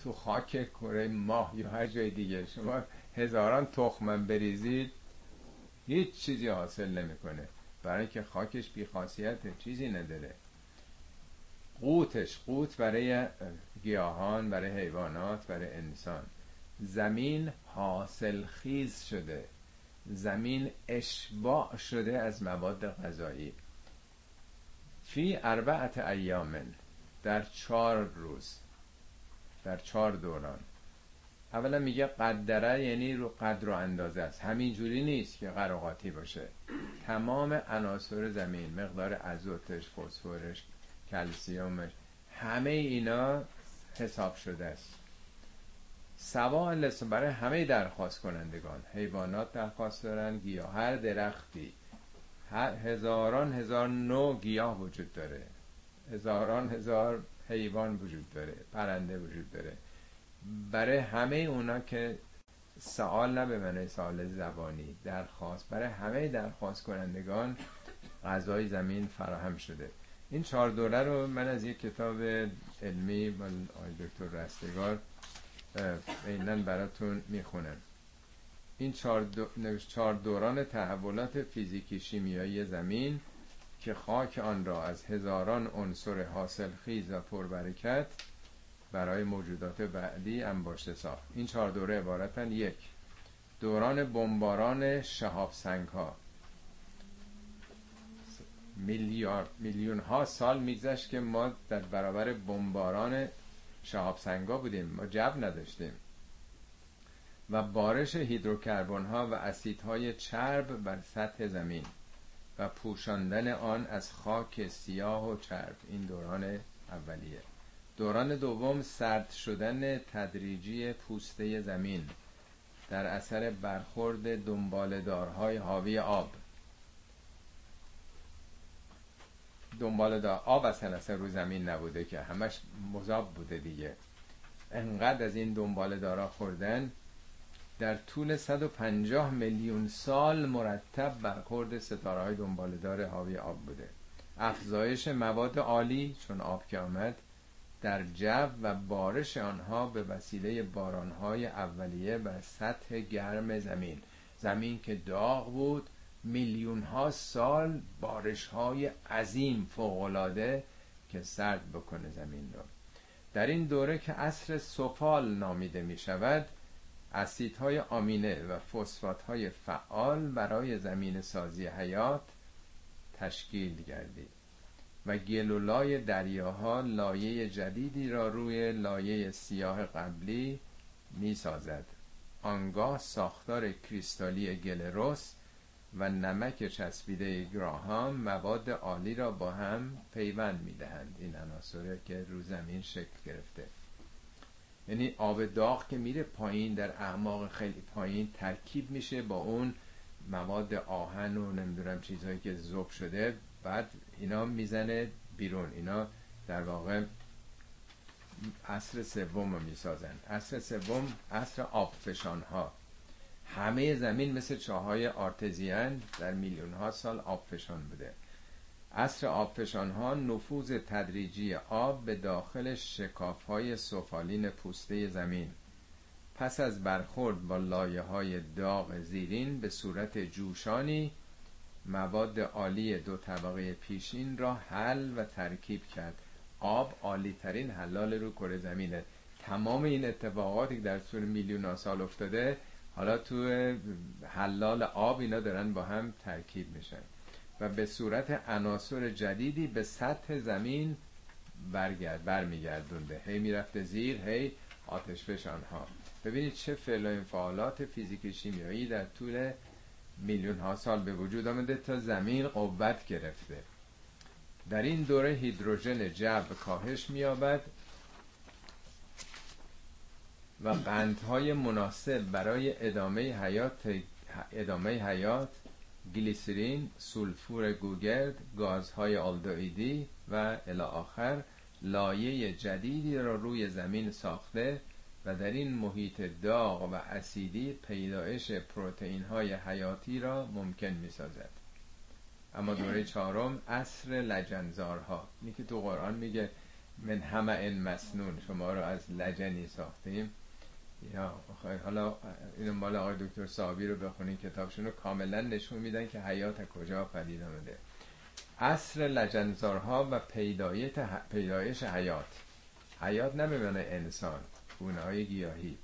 تو خاک کره ماه یا هر جای دیگه شما هزاران تخمن بریزید هیچ چیزی حاصل نمی‌کنه. برای که خاکش بیخاصیت چیزی نداره. قوتش قوت برای گیاهان برای حیوانات برای انسان. زمین حاصل خیز شده. زمین اشباع شده از مواد غذایی. فی اربعت ایامن در چهار روز در چهار دوران. اولا میگه قدره یعنی رو قدر و اندازه است. همین جوری نیست که قراقاتی باشه. تمام عناصر زمین مقدار ازوتش فسفرش کلسیومش همه اینا حساب شده است. سوا لسان برای همه درخواست کنندگان. حیوانات درخواست دارن گیاه هر درختی. هر هزاران هزار نوع گیاه وجود داره. هزاران هزار حیوان وجود داره پرنده وجود داره. برای همه اونا که سوال نه به معنی سوال زبانی درخواست. برای همه درخواست کنندگان غذای زمین فراهم شده. این چهار دوره رو من از یک کتاب علمی آقای دکتر رستگار اینن براتون می‌خونم. این چهار, چهار دوران تحولات فیزیکی شیمیایی زمین که خاک آن را از هزاران عنصر حاصل خیز و پربرکت برای موجودات بعدی انباشته ساخت. این چهار دوره عبارتن یک. دوران بمباران شهاب سنگ ها میلیون ها سال میگذشت که ما در برابر بمباران شهاب سنگا بودیم ما جب نداشتیم. و بارش هیدروکربن ها و اسیدهای چرب بر سطح زمین و پوشاندن آن از خاک سیاه و چرب. این دوران اولیه. دوران دوم سرد شدن تدریجی پوسته زمین در اثر برخورد دنبالدارهای حاوی آب. دنبالدار آب اصلا اصلا رو زمین نبوده که همش مذاب بوده دیگه. انقدر از این دنبالدارها خوردن در طول 150 میلیون سال مرتب برخورد ستاره های دنبالدار حاوی آب بوده. افزایش مواد عالی چون آب که آمد در جو و بارش آنها به وسیله بارانهای اولیه بر سطح گرم زمین. زمین که داغ بود میلیون ها سال بارش های عظیم فوقلاده که سرد بکنه زمین رو. در این دوره که عصر سفال نامیده می شود اسیدهای آمینه و فسفات های فعال برای زمین سازی حیات تشکیل گردید و گلولای دریاها لایه جدیدی را روی لایه سیاه قبلی می سازد آنگاه ساختار کریستالی گلروس و نمک چسبیده گراهام مواد عالی را با هم پیوند می دهند این عناصر که رو زمین شکل گرفته. یعنی آب داغ که میره پایین در اعماق خیلی پایین ترکیب میشه با اون مواد آهن و نمی‌دونم چیزهایی که زوب شده. بعد اینا می‌زنه بیرون. اینا در واقع عصر سوم رو می‌سازن. عصر سوم عصر آبفشان ها همه زمین مثل چاهای آرتزیان در میلیون ها سال آبفشان بوده. عصر آبفشان ها نفوذ تدریجی آب به داخل شکاف های سفالین پوسته زمین. پس از برخورد با لایه های داغ زیرین به صورت جوشانی مواد عالی دو طبقه پیشین را حل و ترکیب کرد. آب عالی ترین حلال رو کره زمینه. تمام این اتفاقاتی که در طول میلیون سال افتاده حالا تو حلال آب اینا دارن با هم ترکیب میشن. و به صورت عناصر جدیدی به سطح زمین برگرد برمیگردونده. هی می‌رفته زیر هی آتش فشان ها. ببینید چه فعل و انفعالات فیزیک شیمیایی در طول میلیون ها سال به وجود آمده تا زمین قوت گرفته. در این دوره هیدروژن جو کاهش میابد و قندهای مناسب برای ادامه حیات ادامه حیات گلیسرین، سولفور گوگرد، گازهای آلدوئیدی و الی آخر لایه جدیدی را روی زمین ساخته و در این محیط داغ و اسیدی پیدایش پروتئین های حیاتی را ممکن می سازد اما دوره چهارم اصر لجنزارها. اینی که تو قرآن میگه من همه این مسنون. شما را از لجنی ساختیم. یا حالا این مال آقای دکتر صابی رو بخونین کتابشون رو کاملا نشون میدن که حیات کجا پدید آمده. اصر لجنزارها و پیدایش حیات. حیات نه انسان گونه های گیاهی.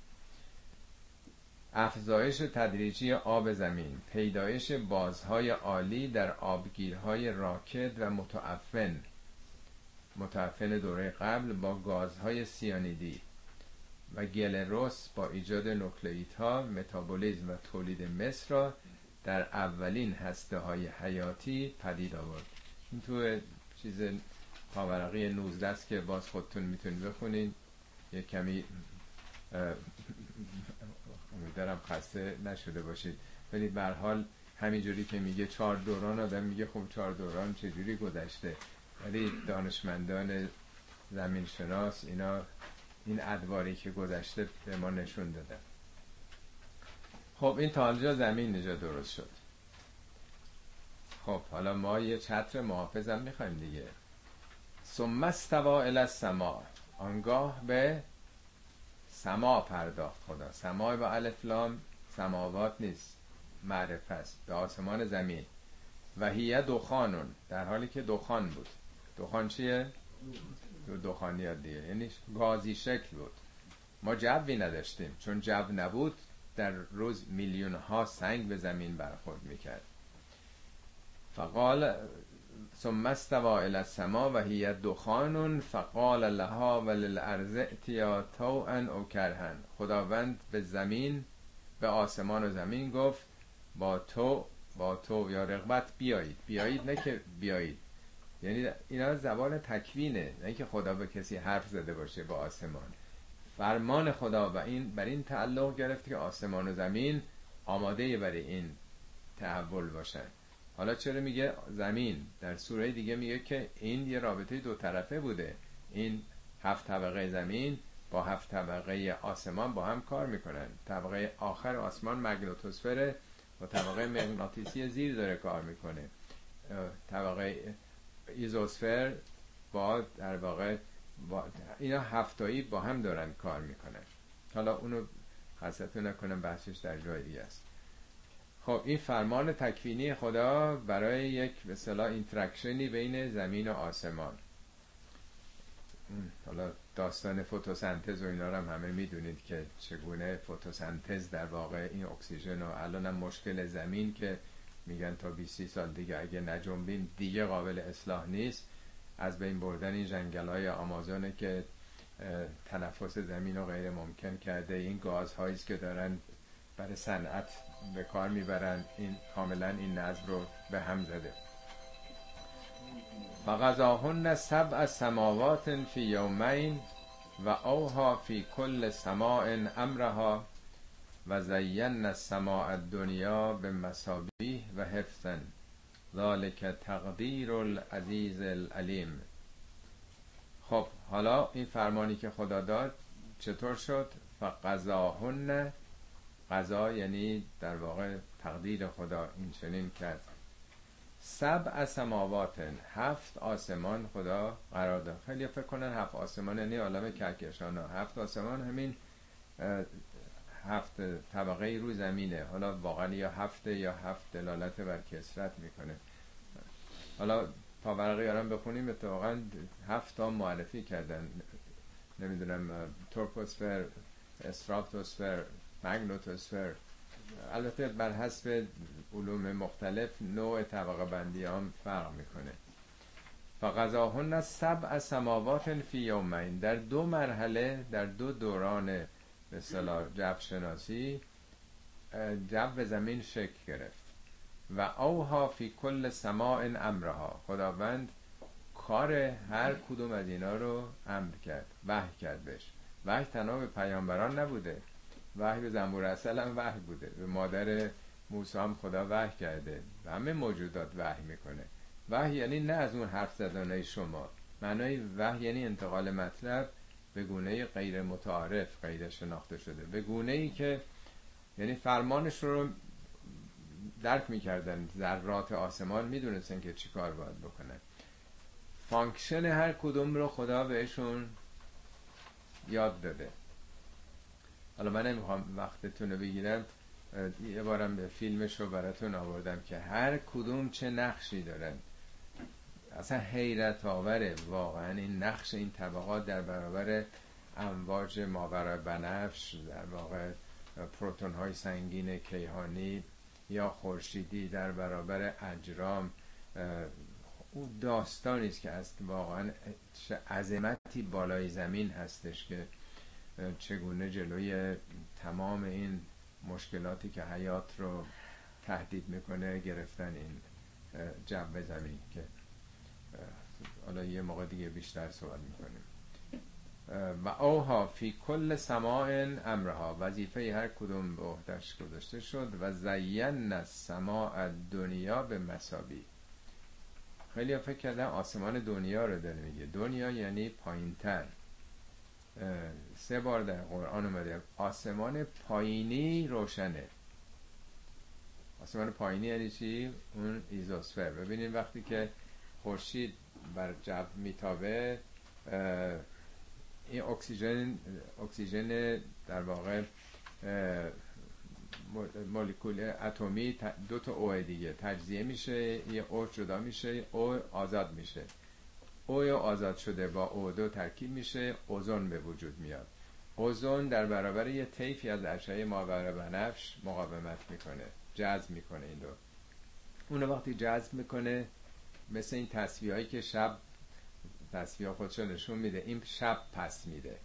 افزایش تدریجی آب زمین پیدایش بازهای عالی در آبگیرهای راکد و متعفن. متعفن دوره قبل با گازهای سیانیدی. و گلروس با ایجاد نوکلیت ها متابولیزم و تولید مصر را در اولین هسته های حیاتی پدید آورد. این تو چیز پاورقی 19 است که باز خودتون می‌تونید بخونین. یه کمی امیدوارم خسته نشده باشید. ولی به حال همینجوری که میگه چهار دوران آدم میگه خب چهار دوران چجوری گذشته. ولی دانشمندان زمین شناس اینا این ادواری که گذشته به ما نشون دادن خب این تا زمین نجا درست شد. خب حالا ما یه چتر محافظم می‌خوایم دیگه. ثم استوا الى السما آنگاه به سما پرداخت. خدا سما با الفلام سماوات نیست. معرفت است. به آسمان زمین. و هیه دخانون. در حالی که دخان بود. دخان چیه؟ دخانیات دیگه. یعنی گازی شکل بود. ما جوی نداشتیم. چون جو نبود در روز میلیون ها سنگ به زمین برخورد می‌کرد. فقال ثم استوا الى السما و هی دخان فقال لها وللارض اتیا طوعا او کرهن خداوند به زمین به آسمان و زمین گفت با تو با تو یا رغبت بیایید. بیایید نه که بیایید. یعنی اینا زبان تکوینه نه که خدا به کسی حرف زده باشه با آسمان. فرمان خدا و این بر این تعلق گرفت که آسمان و زمین آماده برای این تحول باشن. حالا چرا میگه زمین؟ در سوره دیگه میگه که این یه رابطه دو طرفه بوده. این هفت طبقه زمین با هفت طبقه آسمان با هم کار می‌کنن. طبقه آخر آسمان مگنتوسفره و طبقه مغناطیسی زیر داره کار می‌کنه. طبقه ایزوسفر با در واقع با اینا هفتایی با هم دارن کار می‌کنن. حالا اونو خسته‌تون نکنم بحثش در جای دیگه است. خب این فرمان تکوینی خدا برای یک به interaction ی بین زمین و آسمان. حالا داستان فتوسنتز و اینا رو هم همه می‌دونید که چگونه فتوسنتز در واقع این اکسیژن و الان هم مشکل زمین که میگن تا 20 سال دیگه اگه نجنبیم دیگه قابل اصلاح نیست از بین بردن این جنگل های آمازونه که تنفس زمین رو غیر ممکن کرده این گازهایی که دارن برای صنعت به کار می‌برن این کاملا این نظم رو به هم زده. فغذاهن سبع سماوات فی یومین و اوها فی کل سماع امرها. و زین السماع الدنیا به و حفظا ذالک تقدیر العزیز العلیم. خب حالا این فرمانی که خدا داد چطور شد؟ فقضاهن قضا یعنی در واقع تقدیر خدا این چنین کرد. سب سماوات هفت آسمان خدا قرار داد. خیلی فکر کنن هفت آسمان یعنی عالم کهکشان. هفت آسمان همین هفت طبقه روی زمینه. حالا واقعا یا هفته یا هفت دلالت بر کسرت می‌کنه. حالا پاورقی آرام بخونیم اتفاقا هفت تا معرفی کردن. نمی‌دونم تورپوسفر استراتوسفر مگنوتوسفر. البته بر حسب علوم مختلف نوع طبقه بندی هم فرق می‌کنه. فقضاهن سبع سماوات فی یومین در دو مرحله در دو دوران به جو شناسی جو زمین شکل گرفت. و اوها فی کل سماع امرها. خداوند کار هر کدوم از اینا رو امر کرد وحی کرد بهش. وحی تنها به پیامبران نبوده. وحی به زنبور اصل هم وحی بوده. به مادر موسی هم خدا وحی کرده. و همه موجودات وحی می‌کنه. وحی یعنی نه از اون حرف زدنه شما. معنای وحی یعنی انتقال مطلب. به گونه غیر متعارف غیر شناخته شده. به گونه ای که یعنی فرمانش رو درک می‌کردن. ذرات آسمان می‌دونستن که چی کار باید بکنن. function هر کدوم رو خدا بهشون یاد داده. حالا من نمی‌خوام وقتتون رو بگیرم. یه بارم به فیلمش رو براتون آوردم که هر کدوم چه نقشی دارن. اصلا حیرت آوره. واقعا این نقش این طبقات در برابر امواج ماورا بنفش در واقع پروتون های سنگین کیهانی یا خورشیدی در برابر اجرام او داستانی است که است واقعا عظمتی بالای زمین هستش که چگونه جلوی تمام این مشکلاتی که حیات رو تهدید می‌کنه گرفتن این جو زمین که حالا یه موقع دیگه بیشتر صحبت می‌کنیم. و اوها فی کل سماع امرها وظیفه هر کدوم به عهدش گذاشته شد و زین سماع دنیا به مسابی خیلی فکر کردن آسمان دنیا رو داره میگه. دنیا یعنی پایینتر. سه بار در قرآن اومده. آسمان پایینی روشنه. آسمان پایینی یعنی چی؟ اون ایزوسفر. ببینید وقتی که خورشید بر جو میتابه این اکسیژن اکسیژن در واقع مولکول اتمی دو تا او دیگه. تجزیه میشه یه او جدا میشه او آزاد میشه. او آزاد شده با او دو ترکیب میشه اوزون به وجود میاد. اوزون در برابر یه طیفی از اشعه ماورا بنفش مقاومت می‌کنه جذب می‌کنه این دو. اونو وقتی جذب می‌کنه مثل این تصویه هایی که شب تصویه خودشو نشون میده. این شب پس میده.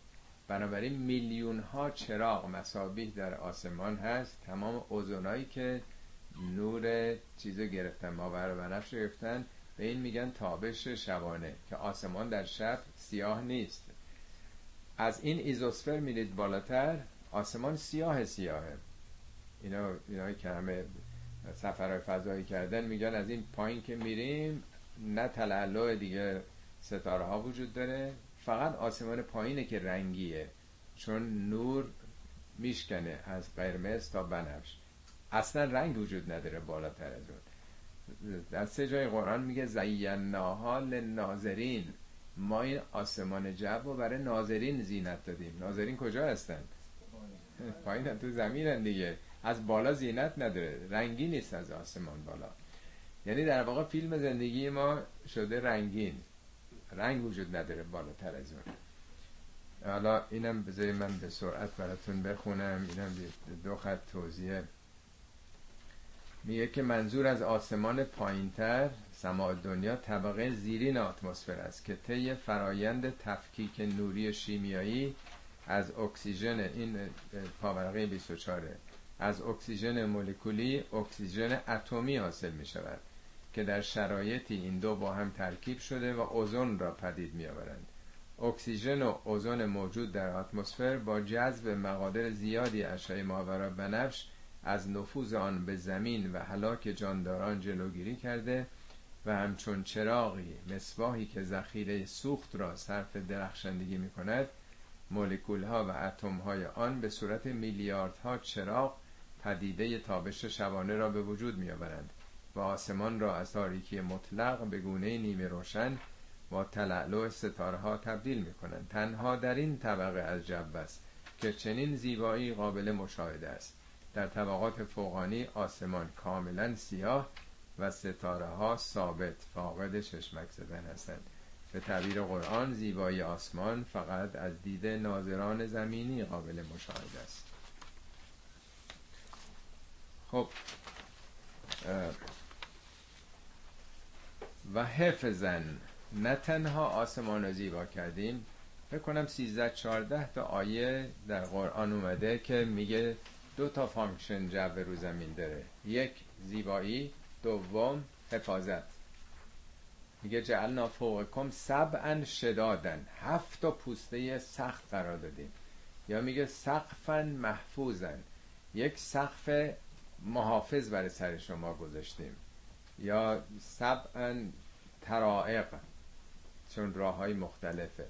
بنابراین میلیون ها چراغ مسابیح در آسمان هست. تمام اوزونایی که نور چیزو گرفتن ماورا بنفش گرفتن به این میگن تابش شبانه که آسمان در شب سیاه نیست. از این ایزوسفر میرید بالاتر آسمان سیاه سیاهه. اینا اینایی که همه سفرهای فضایی کردن میگن از این پایین که میریم نه تلالو دیگه ستاره ها وجود داره. فقط آسمان پایینه که رنگیه. چون نور میشکنه از قرمز تا بنفش. اصلا رنگ وجود نداره بالاتر از اون. در سه جای قرآن میگه زیناها للناظرین ما این آسمان جو رو برای ناظرین زینت دادیم. ناظرین کجا هستن؟ پایین تو زمینن دیگه. از بالا زینت نداره. رنگی نیست از آسمان بالا. یعنی در واقع فیلم زندگی ما شده رنگین. رنگ وجود نداره بالاتر از اون. حالا اینم بذاری من به سرعت براتون بخونم. اینم دو خط توضیح. میگه که منظور از آسمان پایینتر سماع دنیا طبقه زیرین اتمسفر است که طی فرایند تفکیک نوری شیمیایی از اکسیژن این پاورقی 24 از اکسیژن مولکولی اکسیژن اتمی حاصل می شود که در شرایطی این دو با هم ترکیب شده و اوزون را پدید می آورند. اکسیژن و اوزون موجود در اتمسفر با جذب مقادیر زیادی اشعه ماورا بنفش از نفوذ آن به زمین و هلاک جانداران جلوگیری کرده و همچون چراغی مصباحی که ذخیره سوخت را صرف درخشندگی می کند مولکول ها و اتم های آن به صورت میلیاردها چراغ پدیده تابش شبانه را به وجود می آورند و آسمان را از تاریکی مطلق به گونه نیمه روشن و تلعلو ستاره ها تبدیل می کنند تنها در این طبقه از جب است که چنین زیبایی قابل مشاهده است. در طبقات فوقانی آسمان کاملا سیاه و ستاره ها ثابت فاقد چشمک زدن هستند. به تعبیر قرآن زیبایی آسمان فقط از دید ناظران زمینی قابل مشاهده است. خب و حفظا نه تنها آسمان رو زیبا کردیم فکر کنم 13 14 تا آیه در قرآن اومده که میگه دو تا function جو رو زمین داره. یک زیبایی دوم حفاظت. میگه جعلنا فوقکم سبعا شدادن هفت تا پوسته سخت قرار دادیم. یا میگه سقفا محفوظن یک سقف محافظ برای سر شما گذاشتیم. یا سبعا ترائق چون راه های مختلفه.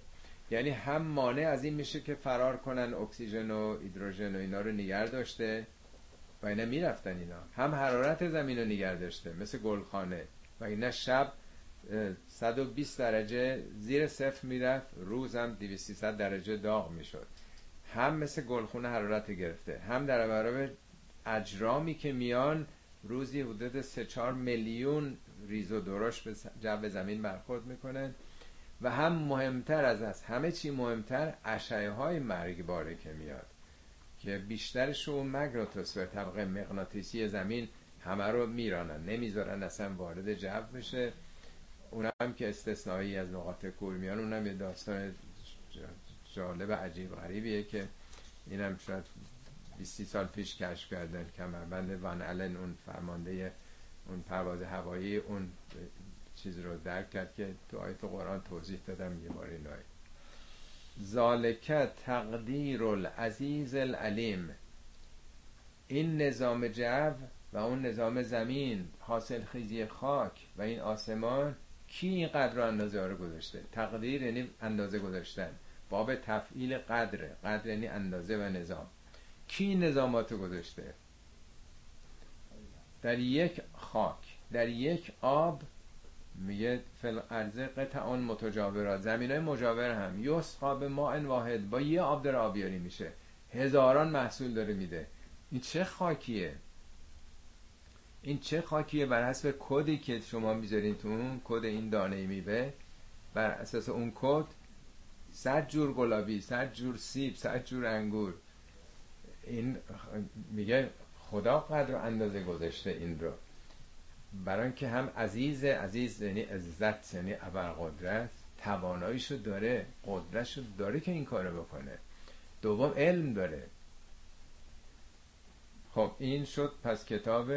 یعنی هم مانع از این میشه که فرار کنن اکسیژن و هیدروژن و اینا رو نگر داشته و اینا می‌رفتن اینا. هم حرارت زمین رو نگر داشته مثل گلخانه. و اینا شب 120 درجه زیر صفر می‌رفت روز هم 200 درجه داغ می‌شد. هم مثل گلخونه حرارت گرفته هم در برابر اجرامی که میان روزی حدود سه چهار میلیون ریز و به جو زمین برخورد می‌کنن. و هم مهمتر از از همه چی مهمتر اشعه های مرگباره که میاد که بیشترش رو مگناتوسفر طبقه مغناطیسی زمین همه رو میرانن. نمی‌ذارن اصلا وارد جو بشه. اونم که استثنایی از نقاط کور میان اونم یه داستان جالب عجیب غریبیه که اینم شاید 20 سال پیش کشف کردن کمربند وان الن اون فرمانده اون پرواز هوایی اون چیز رو درک کرد که تو آیت قرآن توضیح دادم یه بار اینایی ذالک تقدیر العزیز العلیم. این نظام جو و اون نظام زمین حاصل خیزی خاک و این آسمان کی این قدر رو اندازه رو گذاشته؟ تقدیر یعنی اندازه گذاشتن. باب تفعیل قدره قدر یعنی اندازه و نظام. کی این نظامات رو گذاشته؟ در یک خاک در یک آب میگه فل ارزه قطع متجاورات. زمین های مجاور هم. یسقا به ما واحد. با یه آب در آبیاری میشه. هزاران محصول داره میده. این چه خاکیه؟ این چه خاکیه بر حسب کدی که شما می‌ذارین تو اون؟ کد این دانه میوه. بر اساس اون کد صد جور گلابی صد جور سیب صد جور انگور. این میگه خدا قدر اندازه گذاشته این رو. برای که هم عزیز عزیز یعنی عزت یعنی قدرت تواناییشو داره قدرتشو داره که این کارو بکنه. دوم علم داره. خب این شد پس کتاب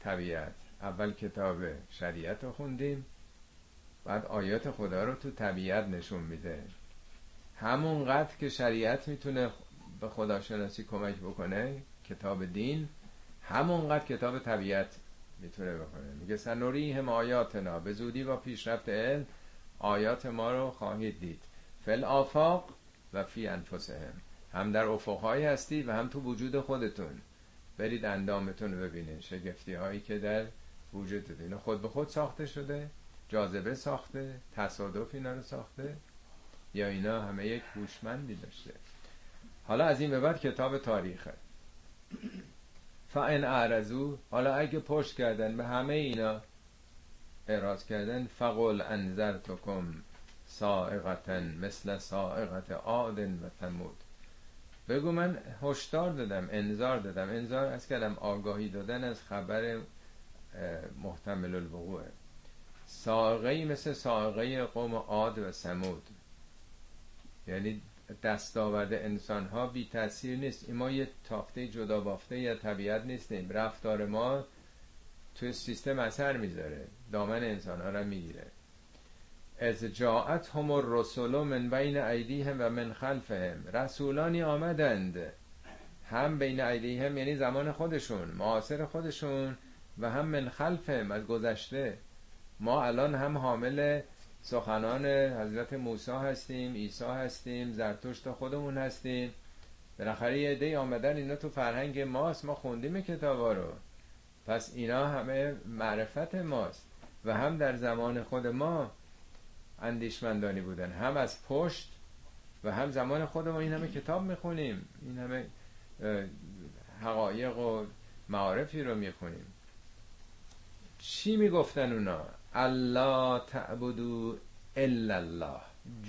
طبیعت. اول کتاب شریعت رو خوندیم. بعد آیات خدا رو تو طبیعت نشون میده. همونقدر که شریعت می‌تونه به خداشناسی کمک بکنه کتاب دین همونقدر کتاب طبیعت می‌تونه بکنه. میگه سنوری هم آیاتنا به زودی با پیشرفت علم آیات ما رو خواهید دید. فل آفاق و فی انفسهم. هم در افقهایی هستی و هم تو وجود خودتون. برید اندامتون رو ببینید. شگفتی هایی که در وجود دید. خود به خود ساخته شده جاذبه ساخته تصادف اینا رو ساخته یا اینا همه یک هوشمندی داشته. حالا از این به بعد کتاب تاریخه. فان اعرضو حالا اگه پشت کردن به همه اینا اعراض کردن فقل انذرتکم سائقتن مثل سائقت عاد و ثمود. بگو من هشدار دادم انذار دادم. انذار از کردم آگاهی دادن از خبر محتمل الوقوع. سائقه مثل سائقه قوم عاد و سمود یعنی دستاورد انسان ها بی تاثیر نیست. ما یه تاخته جدا بافته یا طبیعت نیستیم. رفتار ما توی سیستم اثر می‌ذاره. دامن انسان ها را می‌گیره. از جاعت هم الرسول من بین هم و من خلفهم. رسولانی آمدند. هم بین هم یعنی زمان خودشون معاصر خودشون و هم من خلفهم از گذشته. ما الان هم حامل سخنان حضرت موسی هستیم عیسی هستیم زرتشت خودمون هستیم. بالاخره یه عده آمدن اینا تو فرهنگ ماست. ما خوندیم کتابا رو. پس اینا همه معرفت ماست و هم در زمان خود ما اندیشمندانی بودن. هم از پشت و هم زمان خود ما. این همه کتاب می‌خونیم. این همه حقایق و معارفی رو می‌خونیم. چی می‌گفتن اونا؟ الله تعبدو الا الله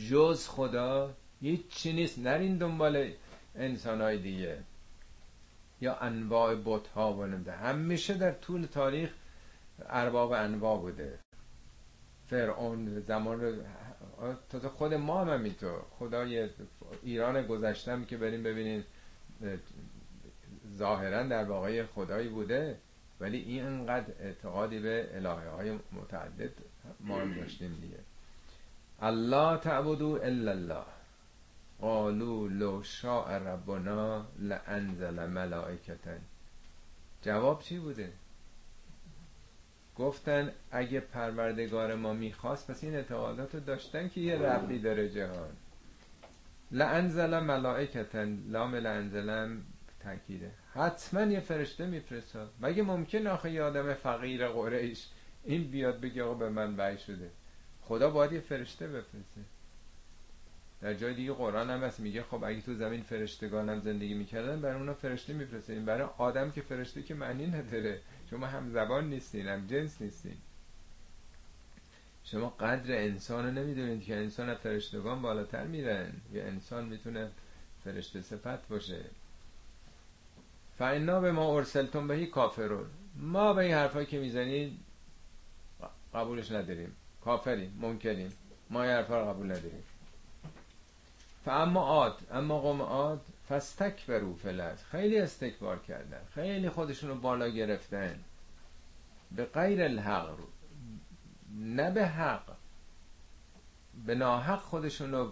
جز خدا هیچ چی نیست نرین دنبال انسان های دیگه یا انواع بت ها و همیشه در طول تاریخ ارباب انواع بوده فرعون زمان تازه خود ما هم همینطور خدای ایران گذشتم که بریم ببینین ظاهرا در واقع خدایی بوده ولی این انقدر اعتقادی به الهه های متعدد ما هم داشتیم دیگه. الله تعبدو الا الله. قالو لو شاء ربنا لانزل ملائکتا جواب چی بوده؟ گفتن اگه پروردگار ما می‌خواست پس این اعتقادات رو داشتن که یه ربی داره جهان. لانزل ملائکتن. لام لانزلم تاکیده. حتما یه فرشته میفرستاد مگه ممکن آخه یه آدم فقیر قریش این بیاد بگه آقا به من وحی شده؟ خدا باید یه فرشته بفرسته. در جای دیگه قرآن هم هست میگه خب اگه تو زمین فرشتگانم زندگی می‌کردن برای اونا فرشته میفرستین برای آدم که فرشته که معنی نداره. شما هم زبان نیستین هم جنس نیستین. شما قدر انسان رو نمی‌دونید که انسان از فرشتگان بالاتر میرن. یا انسان می‌تونه فرشته صفت باشه. فعنا به ما ارسلتون بهی کافرون. ما به این حرفایی که می‌زنید قبولش نداریم. کافریم منکریم. ما این حرفا رو قبول نداریم. فاما عاد اما قوم عاد فستکبرو فلت خیلی استکبار کردن. خیلی خودشون رو بالا گرفتن. به غیر الحق نه به حق. به ناحق خودشون رو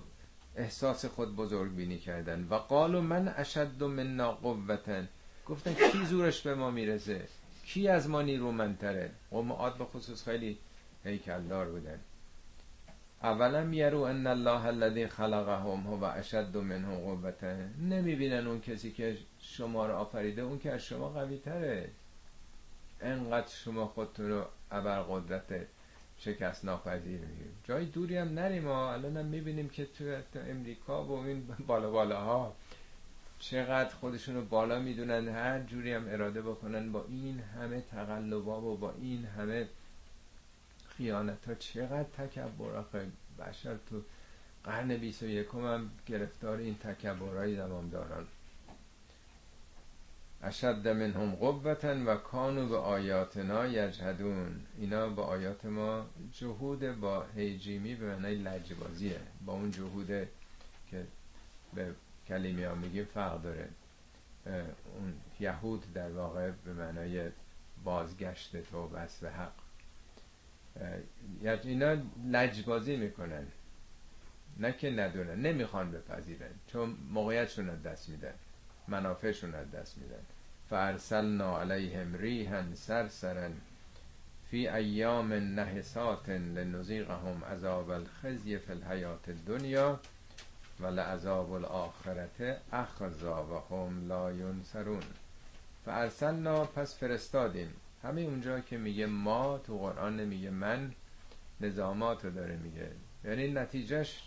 احساس خود بزرگ بینی کردن. و قالو من اشد من قوتن گفتن کی زورش به ما می‌رسه؟ کی از ما نیرومندتره قوم عاد به خصوص خیلی هیکلدار بودن. اولا یرو ان الله الذي خلقهم هو اشد منهم قوتا نمی‌بینن اون کسی که شما رو آفریده اون که از شما قوی تره انقدر شما خودتون رو ابر قدرت شکست ناپذیر میگیم جای دوری هم نریم ها. الان هم می‌بینیم که تو امریکا و این بالا بالا ها چقدر خودشون رو بالا می‌دونن هر جوری هم اراده بکنن با این همه تقلبا و با این همه خیانت ها چقدر تکبر. آخه بشر تو قرن 21 هم گرفتار این تکبرهای زمان دارن. اشد منهم قوتا و کانو به آیاتنا یجهدون اینا با آیات ما جهود با هیجیمی به معنی لجبازیه. با اون جهود که به کلیمی ها میگیم فرق داره. اون یهود در واقع به معنای بازگشت تو بس به حق. اینا لجبازی می‌کنن. نه که ندونن نمی‌خوان بپذیرن. چون موقعیتشون از دست میدن منافعشون از دست میدن. فارسلنا علیهم ریحا سرسرا فی ایام نحسات لنذیقهم عذاب الخزی فی الحیات الدنیا. و لعذاب الاخرت اخزا و هم لا ینصرون. فارسلنا پس فرستادیم. همه اونجا که میگه ما تو قرآن نمیگه من نظامات رو داره میگه. یعنی نتیجهش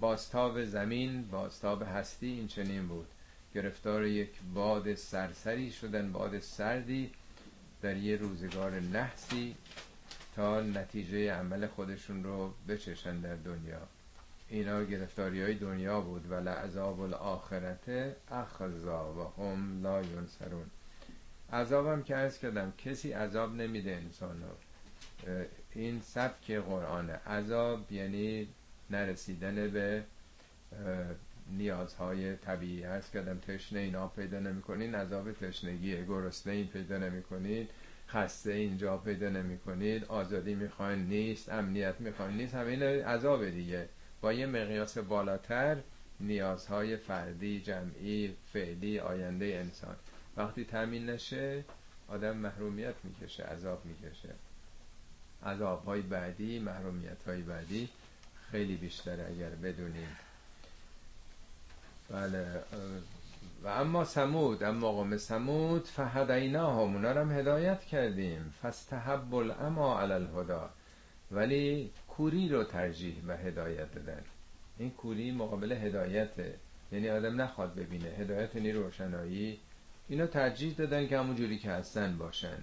باستاب زمین باستاب هستی این چنین بود. گرفتار یک باد سرسری شدن باد سردی در یه روزگار نحسی تا نتیجه عمل خودشون رو بچشن در دنیا. اینا گرفتاری های دنیا بود و لعذاب الاخرت اخزا و هم لا ینصرون. عذابم که ارز کردم کسی عذاب نمیده انسان رو این سبک قرآنه. عذاب یعنی نرسیدن به نیازهای طبیعی. هست کردم تشنه اینا پیدا نمی‌کنین عذاب تشنگیه. گرسنه این پیدا نمی‌کنید خسته اینجا پیدا نمی‌کنید آزادی می‌خواین نیست امنیت می‌خواین نیست همه این عذاب دیگه. با یه مقیاس بالاتر نیازهای فردی جمعی فعلی آینده انسان. وقتی تامین نشه آدم محرومیت می‌کشه عذاب می‌کشه. عذاب های بعدی محرومیت های بعدی خیلی بیشتره اگر بدونیم. بله و اما سمود اما قوم سمود فهدینا هم اونا هم هدایت کردیم. فستحب الاما علی الهدا ولی کوری رو ترجیح و هدایت دادن. این کوری مقابل هدایته. یعنی آدم نخواد ببینه. هدایت یعنی روشنایی. اینا ترجیح دادن که همون جوری که هستن باشن.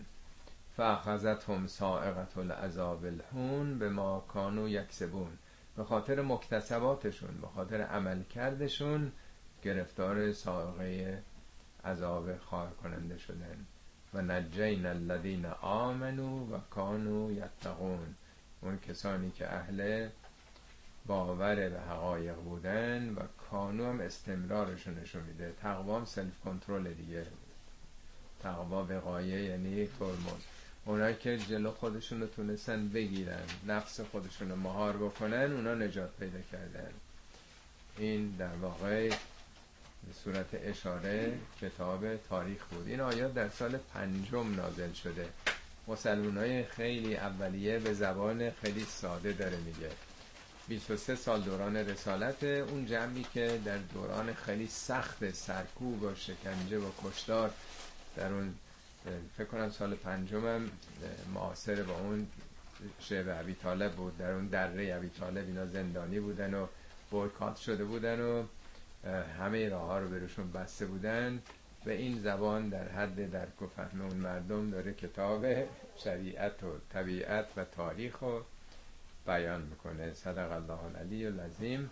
فاخذت هم سائقت العذاب الهون به ما کانو یکسبون. به خاطر مکتسباتشون به خاطر عمل کردشون گرفتار سائقه عذاب خواهر کننده شدن. و نجین الذین آمنو و کانو یتقون. اون کسانی که اهل باور به حقایق بودن و کانو هم استمرارشون نشون میده. تقوام سلف کنترل دیگه. تقوا وقایه یعنی ترمز. اونایی که جلو خودشون رو تونستن بگیرن نفس خودشون رو مهار بکنن اونا نجات پیدا کردن. این در واقع به صورت اشاره کتاب تاریخ بود. این آیات در سال پنجم نازل شده. مسلمان های خیلی اولیه به زبان خیلی ساده داره میگه. 23 سال دوران رسالت اون جمعی که در دوران خیلی سخت سرکوب و شکنجه و کشدار در اون فکر کنم سال پنجمم معاصر با اون شعب عبی طالب بود. در اون دره عبی طالب اینا زندانی بودن و بایکات شده بودن و همه راه ها رو برشون بسته بودن. و این زبان در حد درک و فهم اون مردم داره کتاب شریعت و طبیعت و تاریخ رو بیان می‌کنه. صدق الله العلی العظیم.